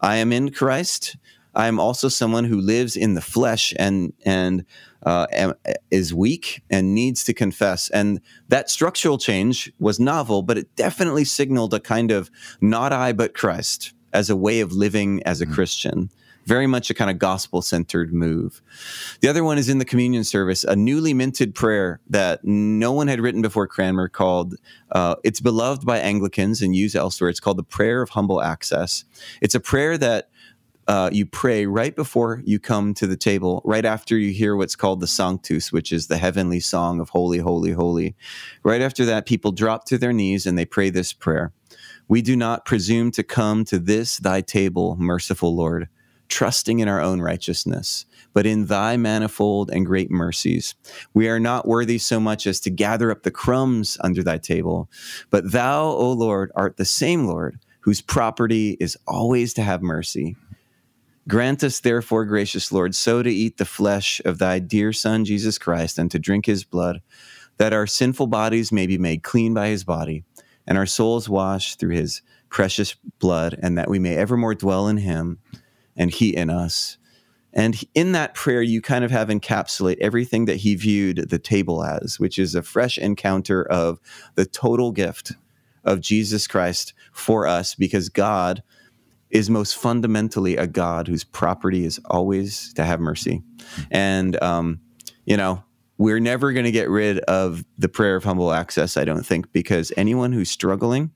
I am in Christ. I am also someone who lives in the flesh and and uh, am, is weak and needs to confess. And that structural change was novel, but it definitely signaled a kind of not I but Christ as a way of living as a mm-hmm. Christian. Very much a kind of gospel centered move. The other one is in the communion service, a newly minted prayer that no one had written before Cranmer called, uh, it's beloved by Anglicans and used elsewhere. It's called the Prayer of Humble Access. It's a prayer that uh, you pray right before you come to the table, right after you hear what's called the Sanctus, which is the heavenly song of Holy, Holy, Holy. Right after that, people drop to their knees and they pray this prayer We do not presume to come to this thy table, merciful Lord, trusting in our own righteousness, but in thy manifold and great mercies. We are not worthy so much as to gather up the crumbs under thy table, but thou, O Lord, art the same Lord whose property is always to have mercy Grant us, therefore, gracious Lord, so to eat the flesh of thy dear Son, Jesus Christ, and to drink his blood, that our sinful bodies may be made clean by his body, and our souls washed through his precious blood, and that we may evermore dwell in him and he in us. And in that prayer, you kind of have encapsulate everything that he viewed the table as, which is a fresh encounter of the total gift of Jesus Christ for us, because God is most fundamentally a God whose property is always to have mercy. And, um, you know, we're never going to get rid of the prayer of humble access, I don't think, because anyone who's struggling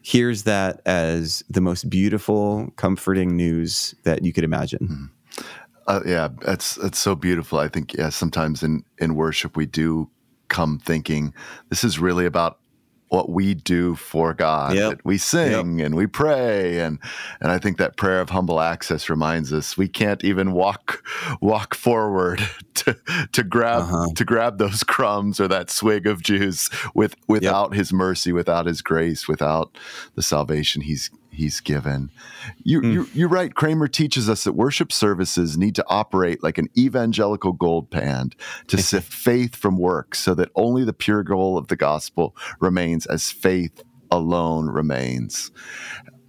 hears that as the most beautiful, comforting news that you could imagine. Mm-hmm. Uh, yeah, that's that's so beautiful. I think yeah, sometimes in in worship we do come thinking this is really about what we do for God. Yep. We sing yep. and we pray and and I think that prayer of humble access reminds us we can't even walk walk forward to to grab uh-huh. to grab those crumbs or that swig of juice with without yep. his mercy, without his grace, without the salvation he's he's given. You, mm. you, you're right. Cranmer teaches us that worship services need to operate like an evangelical gold pan to sift faith from works so that only the pure goal of the gospel remains as faith alone remains.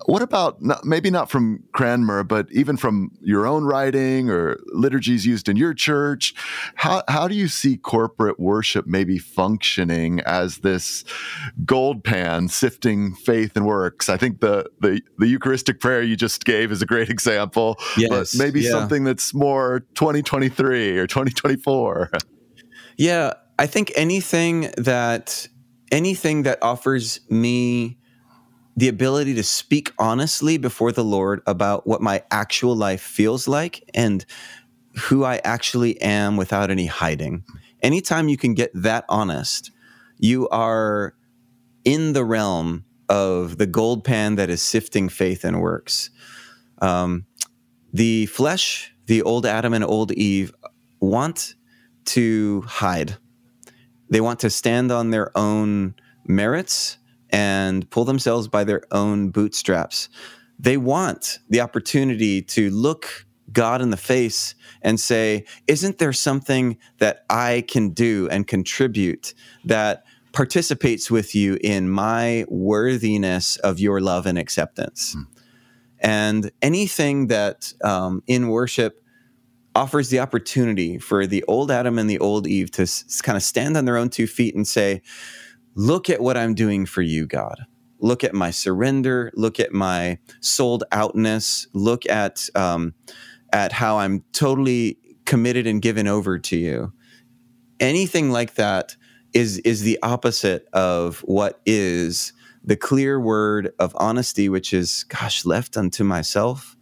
What about not, maybe not from Cranmer, but even from your own writing or liturgies used in your church? How, how do you see corporate worship maybe functioning as this gold pan sifting faith and works? I think the, the, the Eucharistic prayer you just gave is a great example, yes, but maybe yeah. something that's more 2023 or 2024. Yeah, I think anything that anything that offers me the ability to speak honestly before the Lord about what my actual life feels like and who I actually am without any hiding. Anytime you can get that honest, you are in the realm of the gold pan that is sifting faith and works. Um, the flesh, the old Adam and old Eve, want to hide. They want to stand on their own merits and pull themselves by their own bootstraps. They want the opportunity to look God in the face and say, Isn't there something that I can do and contribute that participates with you in my worthiness of your love and acceptance? Mm. And anything that um, in worship offers the opportunity for the old Adam and the old Eve to s- kind of stand on their own two feet and say, look at what I'm doing for you, God. Look at my surrender. Look at my sold outness. Look at um, at how I'm totally committed and given over to you. Anything like that is is the opposite of what is the clear word of honesty, which is, gosh, left unto myself.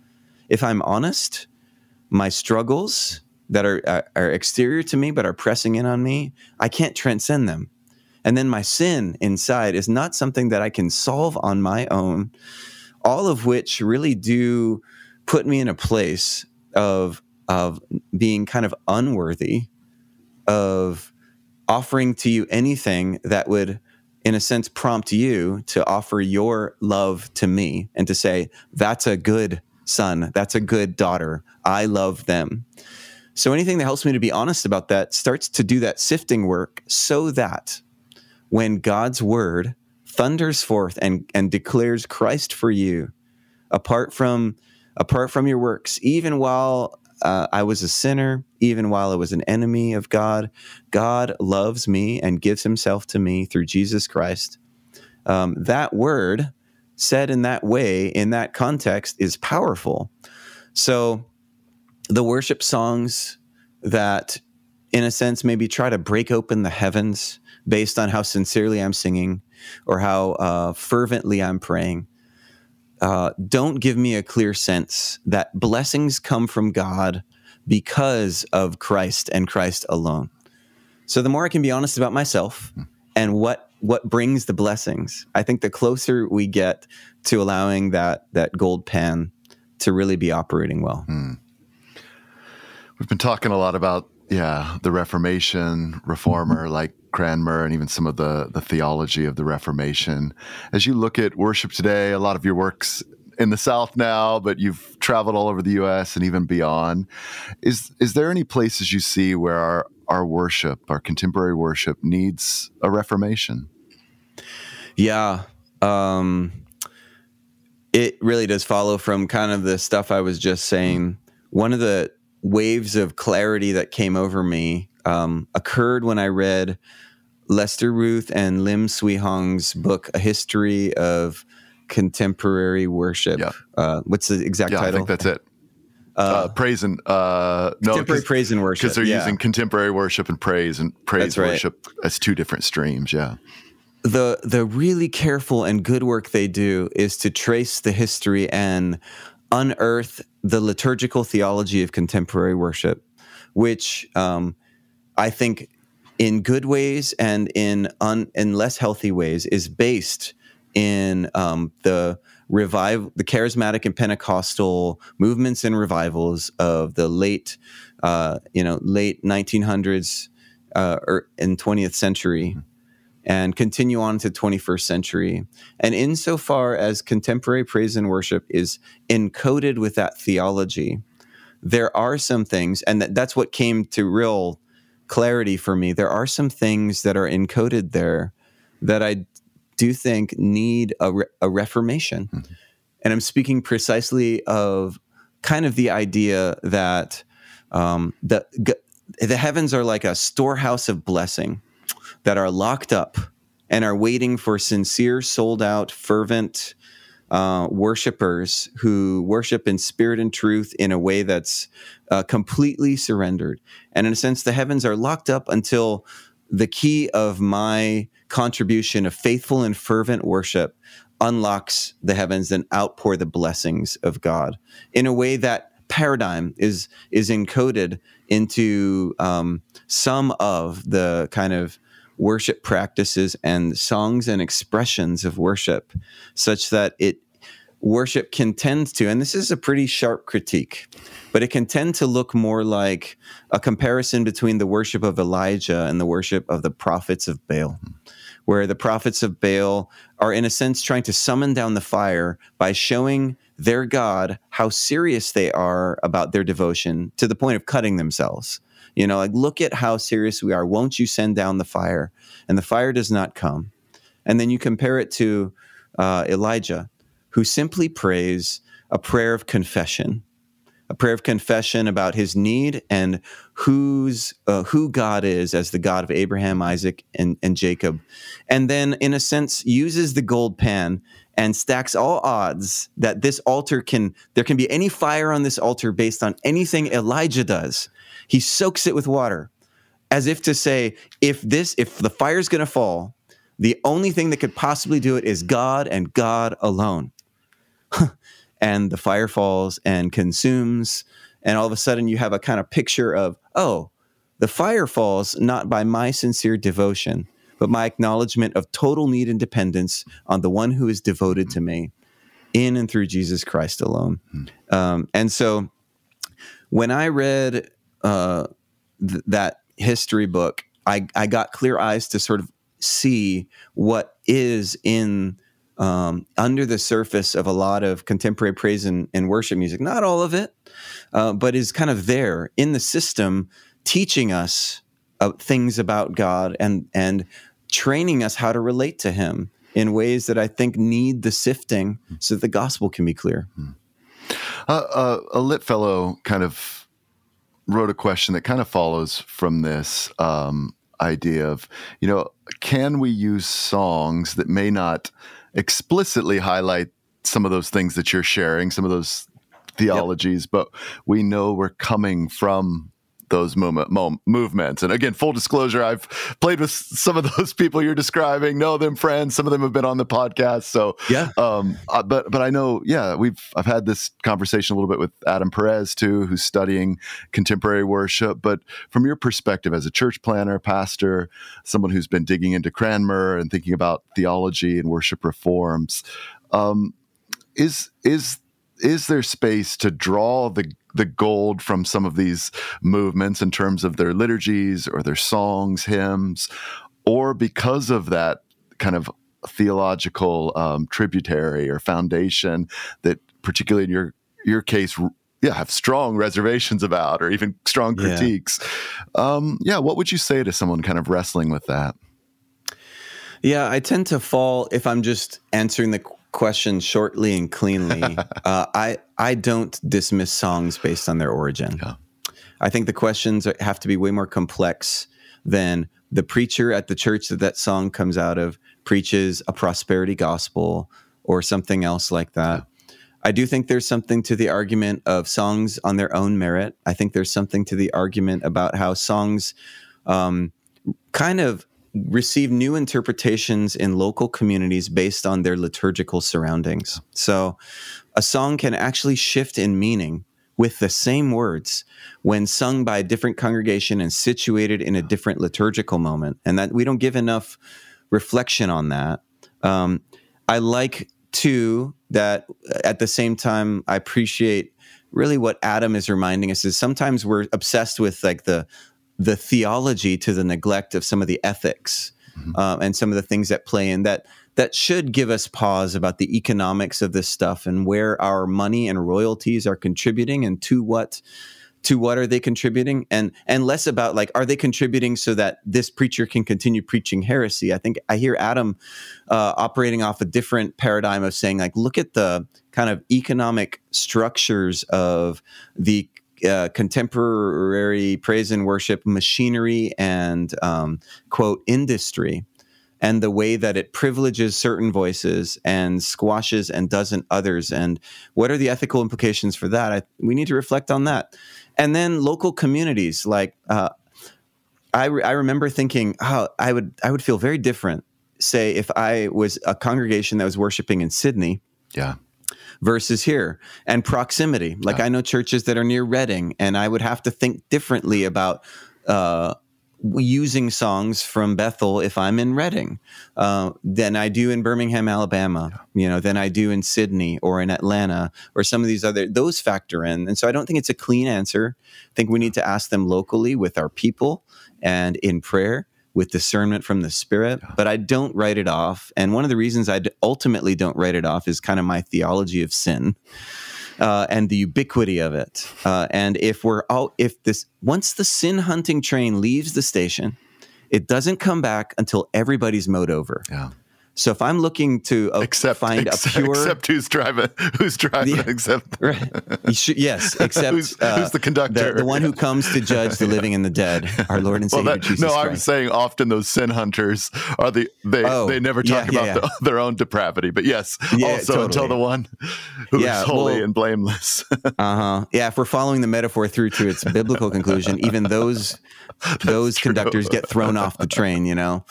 If I'm honest, my struggles that are, are, are exterior to me but are pressing in on me, I can't transcend them. And then my sin inside is not something that I can solve on my own, all of which really do put me in a place of, of being kind of unworthy of offering to you anything that would in a sense prompt you to offer your love to me and to say that's a good son. That's a good daughter. I love them. So anything that helps me to be honest about that starts to do that sifting work so that when God's word thunders forth and, and declares Christ for you, apart from apart from your works, even while uh, I was a sinner, even while I was an enemy of God, God loves me and gives Himself to me through Jesus Christ. Um, that word said in that way, in that context, is powerful. So, the worship songs that, in a sense, maybe try to break open the heavens based on how sincerely I'm singing or how uh, fervently I'm praying. Uh, don't give me a clear sense that blessings come from God because of Christ and Christ alone. So the more I can be honest about myself and what what brings the blessings, I think the closer we get to allowing that that gold pan to really be operating well. Hmm. We've been talking a lot about yeah the Reformation reformer like Cranmer and even some of the the theology of the Reformation. As you look at worship today, a lot of your works in the South now, but you've traveled all over the U.S. and even beyond. Is is there any places you see where our our worship, our contemporary worship, needs a reformation? Yeah, um, it really does follow from kind of the stuff I was just saying. One of the waves of clarity that came over me um, occurred when I read Lester Ruth and Lim Swee Hong's book, A History of Contemporary Worship. Yeah. Uh, what's the exact yeah, title? I think that's it. Uh, uh, praise and uh, contemporary no, praise and worship because they're yeah. using contemporary worship and praise and praise right. worship as two different streams. Yeah, the the really careful and good work they do is to trace the history and unearth the liturgical theology of contemporary worship, which um, I think in good ways and in un, in less healthy ways is based in um, the revive the charismatic and Pentecostal movements and revivals of the late uh, you know late 1900s uh, or in 20th century. And continue on to 21st century. And insofar as contemporary praise and worship is encoded with that theology, there are some things, and that, that's what came to real clarity for me. There are some things that are encoded there that I do think need a, re- a reformation. Mm-hmm. and I'm speaking precisely of kind of the idea that um, the the heavens are like a storehouse of blessing that are locked up and are waiting for sincere, sold out, fervent uh, worshipers who worship in spirit and truth in a way that's uh, completely surrendered. And in a sense, the heavens are locked up until the key of my contribution of faithful and fervent worship unlocks the heavens and outpour the blessings of God in a way that paradigm is is encoded into um, some of the kind of worship practices and songs and expressions of worship, such that it worship can tend to, and this is a pretty sharp critique, but it can tend to look more like a comparison between the worship of Elijah and the worship of the prophets of Baal, where the prophets of Baal are, in a sense, trying to summon down the fire by showing their God how serious they are about their devotion to the point of cutting themselves. You know, like, look at how serious we are. Won't you send down the fire? And the fire does not come. And then you compare it to uh, Elijah, who simply prays a prayer of confession, a prayer of confession about his need and who's uh, who God is as the God of Abraham, Isaac, and, and Jacob, and then in a sense uses the gold pan and stacks all odds that this altar can there can be any fire on this altar based on anything Elijah does. He soaks it with water as if to say if this if the fire's going to fall, the only thing that could possibly do it is God and God alone. and the fire falls and consumes and all of a sudden you have a kind of picture of oh, the fire falls not by my sincere devotion but my acknowledgement of total need and dependence on the one who is devoted to me in and through Jesus Christ alone. Mm-hmm. Um, and so when I read uh, th- that history book, I, I got clear eyes to sort of see what is in um, under the surface of a lot of contemporary praise and, and worship music. Not all of it, uh, but is kind of there in the system, teaching us uh, things about God and and training us how to relate to Him in ways that I think need the sifting so that the gospel can be clear. Hmm. Uh, uh, a lit fellow kind of wrote a question that kind of follows from this um, idea of, you know, can we use songs that may not explicitly highlight some of those things that you're sharing, some of those theologies, yep. but we know we're coming from those movement, mo- movements. And again, full disclosure, I've played with some of those people you're describing, know them friends. Some of them have been on the podcast. So yeah, um, uh, but but I know, yeah, we've I've had this conversation a little bit with Adam Perez too, who's studying contemporary worship. But from your perspective as a church planner, pastor, someone who's been digging into Cranmer and thinking about theology and worship reforms, um, is is is there space to draw the the gold from some of these movements in terms of their liturgies or their songs, hymns, or because of that kind of theological um, tributary or foundation that, particularly in your your case, yeah, have strong reservations about, or even strong critiques. Yeah. Um, yeah, what would you say to someone kind of wrestling with that? Yeah, I tend to fall if I'm just answering the question shortly and cleanly. uh, I I don't dismiss songs based on their origin. Yeah. I think the questions have to be way more complex than the preacher at the church that that song comes out of preaches a prosperity gospel or something else like that. Yeah. I do think there's something to the argument of songs on their own merit. I think there's something to the argument about how songs um, kind of receive new interpretations in local communities based on their liturgical surroundings. So a song can actually shift in meaning with the same words when sung by a different congregation and situated in a different liturgical moment. And that we don't give enough reflection on that. Um, I like too that at the same time, I appreciate really what Adam is reminding us is sometimes we're obsessed with like the the theology to the neglect of some of the ethics mm-hmm. um, and some of the things that play in that that should give us pause about the economics of this stuff and where our money and royalties are contributing and to what to what are they contributing and and less about like are they contributing so that this preacher can continue preaching heresy i think i hear adam uh, operating off a different paradigm of saying like look at the kind of economic structures of the uh, contemporary praise and worship machinery and um, quote industry and the way that it privileges certain voices and squashes and doesn't others and what are the ethical implications for that? I, we need to reflect on that. And then local communities like uh, I, re- I remember thinking oh i would i would feel very different say if i was a congregation that was worshiping in sydney yeah versus here and proximity like Yeah. i know churches that are near Redding and i would have to think differently about uh, using songs from Bethel if I'm in Redding uh, than I do in Birmingham, Alabama, you know, than I do in Sydney or in Atlanta or some of these other, those factor in. And so I don't think it's a clean answer. I think we need to ask them locally with our people and in prayer with discernment from the Spirit, but I don't write it off. And one of the reasons I ultimately don't write it off is kind of my theology of sin uh, and the ubiquity of it. Uh, and if we're all, if this, once the sin hunting train leaves the station, it doesn't come back until everybody's mowed over. Yeah. So if I'm looking to uh, Except find except, a pure, except who's driving who's driving Yeah. except right, should, yes, except who's, uh, who's the conductor the, the one who comes to judge the living and the dead, our Lord and well, Savior that, Jesus no, Christ. I'm saying often those sin hunters are the they Oh, they never talk yeah, about yeah, The, their own depravity, but yes, Yeah, also until the one who is Yeah, holy well- and blameless. Uh huh. Yeah, if we're following the metaphor through to its biblical conclusion, even those those conductors get thrown off the train. You know.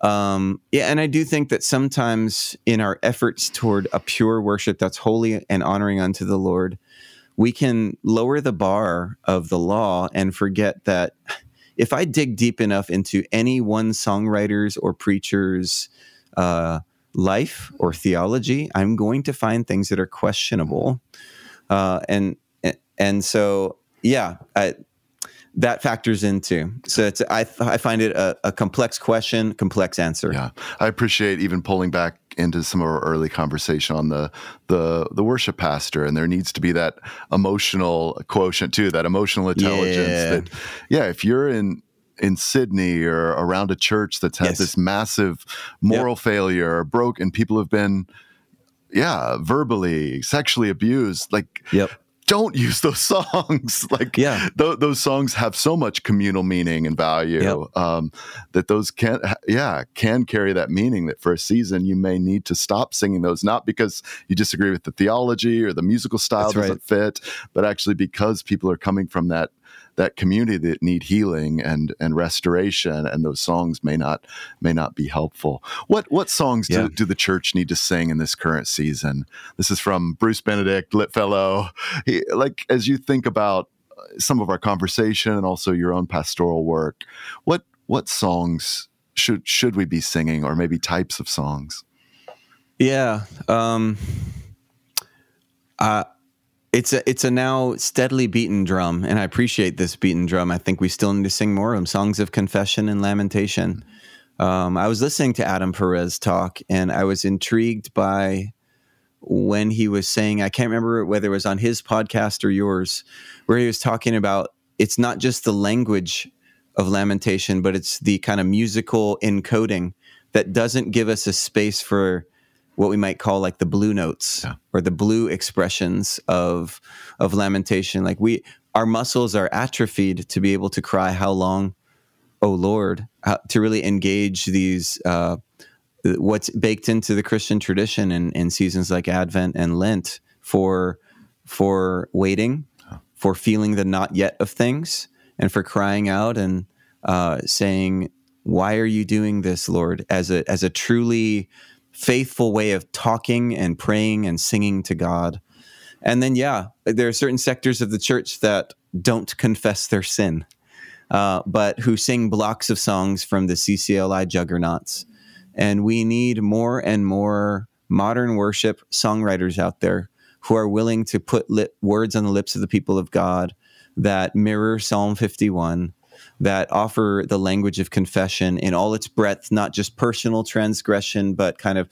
Um, yeah, and I do think that sometimes in our efforts toward a pure worship that's holy and honoring unto the Lord, we can lower the bar of the law and forget that if I dig deep enough into any one songwriter's or preacher's uh, life or theology, I'm going to find things that are questionable. Uh, and and so yeah, I, that factors into. So it's I I find it a, a complex question, complex answer. Yeah, I appreciate even pulling back into some of our early conversation on the the the worship pastor, and there needs to be that emotional quotient too, that emotional intelligence. Yeah. That yeah, if you're in in Sydney or around a church that's had Yes. this massive moral failure, or broke, and people have been yeah verbally, sexually abused, like Yep. Don't use those songs. like, Yeah. th- those songs have so much communal meaning and value Yep. um, that those can, yeah, can carry that meaning. That for a season you may need to stop singing those, not because you disagree with the theology or the musical style That's doesn't fit, but actually because people are coming from that that community that need healing and and restoration, and those songs may not may not be helpful. What what songs Yeah. do, do the church need to sing in this current season? This is from Bruce Benedict, Lit Fellow. He, like as you think about uh, some of our conversation and also your own pastoral work, what what songs should should we be singing, or maybe types of songs? Yeah. Um, uh, it's a it's a now steadily beaten drum, and I appreciate this beaten drum. I think we still need to sing more of them. Songs of confession and lamentation. Um, I was listening to Adam Perez talk, and I was intrigued by when he was saying, I can't remember whether it was on his podcast or yours, where he was talking about it's not just the language of lamentation, but it's the kind of musical encoding that doesn't give us a space for what we might call like the blue notes Yeah. or the blue expressions of of lamentation. Like we, our muscles are atrophied to be able to cry, "How long, oh Lord?" How, to really engage these. Uh, what's baked into the Christian tradition in, in seasons like Advent and Lent for for waiting, for feeling the not yet of things, and for crying out and uh, saying, "Why are you doing this, Lord?" As a as a truly faithful way of talking and praying and singing to God. And then, yeah, there are certain sectors of the church that don't confess their sin, uh, but who sing blocks of songs from the CCLI juggernauts. And we need more and more modern worship songwriters out there who are willing to put lip, words on the lips of the people of God that mirror Psalm 51, that offer the language of confession in all its breadth, not just personal transgression, but kind of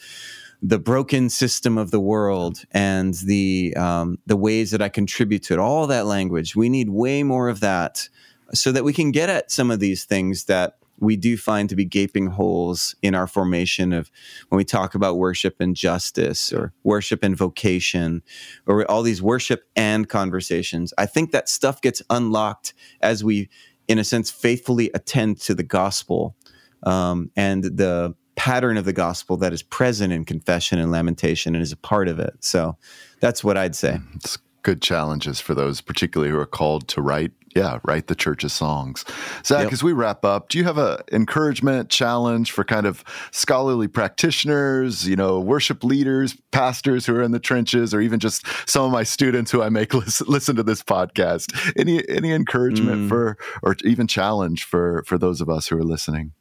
the broken system of the world and the um, the ways that I contribute to it. All that language. We need way more of that so that we can get at some of these things that we do find to be gaping holes in our formation of when we talk about worship and justice or worship and vocation or all these worship and conversations. I think that stuff gets unlocked as we, in a sense, faithfully attend to the gospel um, and the pattern of the gospel that is present in confession and lamentation and is a part of it. So that's what I'd say. It's good challenges for those, particularly who are called to write yeah, write the church's songs. Zac, yep. as we wrap up, do you have a encouragement challenge for kind of scholarly practitioners, you know, worship leaders, pastors who are in the trenches, or even just some of my students who I make listen, listen to this podcast? Any any encouragement mm. for, or even challenge for for those of us who are listening?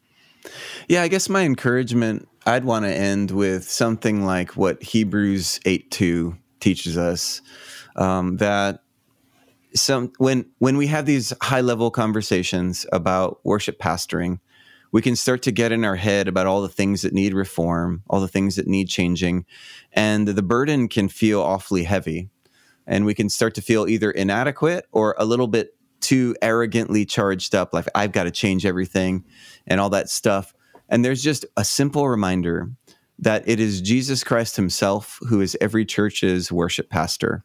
Yeah, I guess my encouragement, I'd want to end with something like what Hebrews eight two teaches us um, that some when when we have these high level conversations about worship pastoring we can start to get in our head about all the things that need reform all the things that need changing and the burden can feel awfully heavy. And we can start to feel either inadequate or a little bit too arrogantly charged up like i've got to change everything and all that stuff. And there's just a simple reminder that it is jesus christ himself who is every church's worship pastor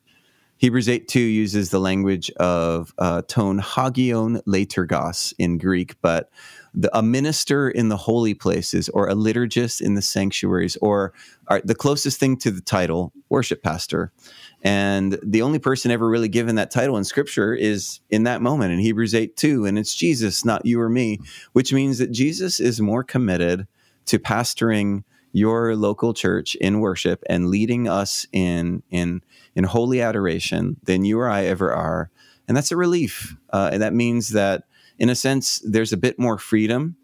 Hebrews 8 2 uses the language of uh, ton hagion leiturgos in Greek, but the, a minister in the holy places or a liturgist in the sanctuaries or are, the closest thing to the title, worship pastor. And the only person ever really given that title in scripture is in that moment in Hebrews 8 2. And it's Jesus, not you or me, which means that Jesus is more committed to pastoring your local church in worship and leading us in in in holy adoration than you or I ever are, and that's a relief. Uh, and that means that, in a sense, there's a bit more freedom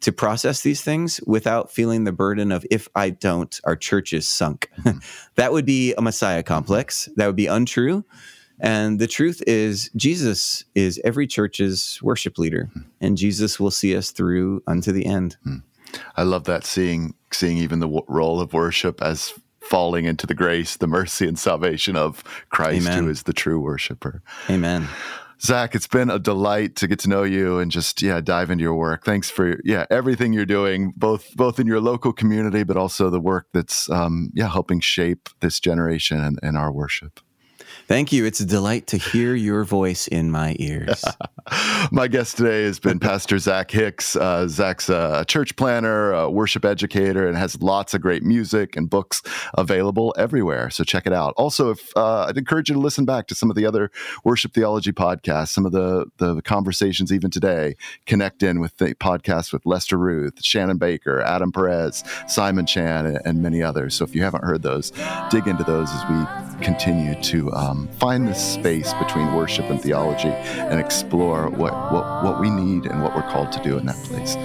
to process these things without feeling the burden of if I don't, our church is sunk. Mm-hmm. that would be a Messiah complex. That would be untrue. And the truth is, Jesus is every church's worship leader, mm-hmm. and Jesus will see us through unto the end. Mm. I love that seeing seeing even the w- role of worship as falling into the grace, the mercy, and salvation of Christ, Amen. who is the true worshiper. Amen. Zac, it's been a delight to get to know you and just yeah dive into your work. Thanks for yeah everything you're doing, both both in your local community, but also the work that's um, yeah helping shape this generation and, and our worship. Thank you. It's a delight to hear your voice in my ears. my guest today has been Pastor Zac Hicks. Uh, Zac's a church planner, a worship educator, and has lots of great music and books available everywhere. So check it out. Also, if uh, I'd encourage you to listen back to some of the other worship theology podcasts, some of the the conversations even today. Connect in with the podcast with Lester Ruth, Shannon Baker, Adam Perez, Simon Chan, and, many others. So if you haven't heard those, dig into those as we continue to. Um, um, find this space between worship and theology and explore what, what, what we need and what we're called to do in that place.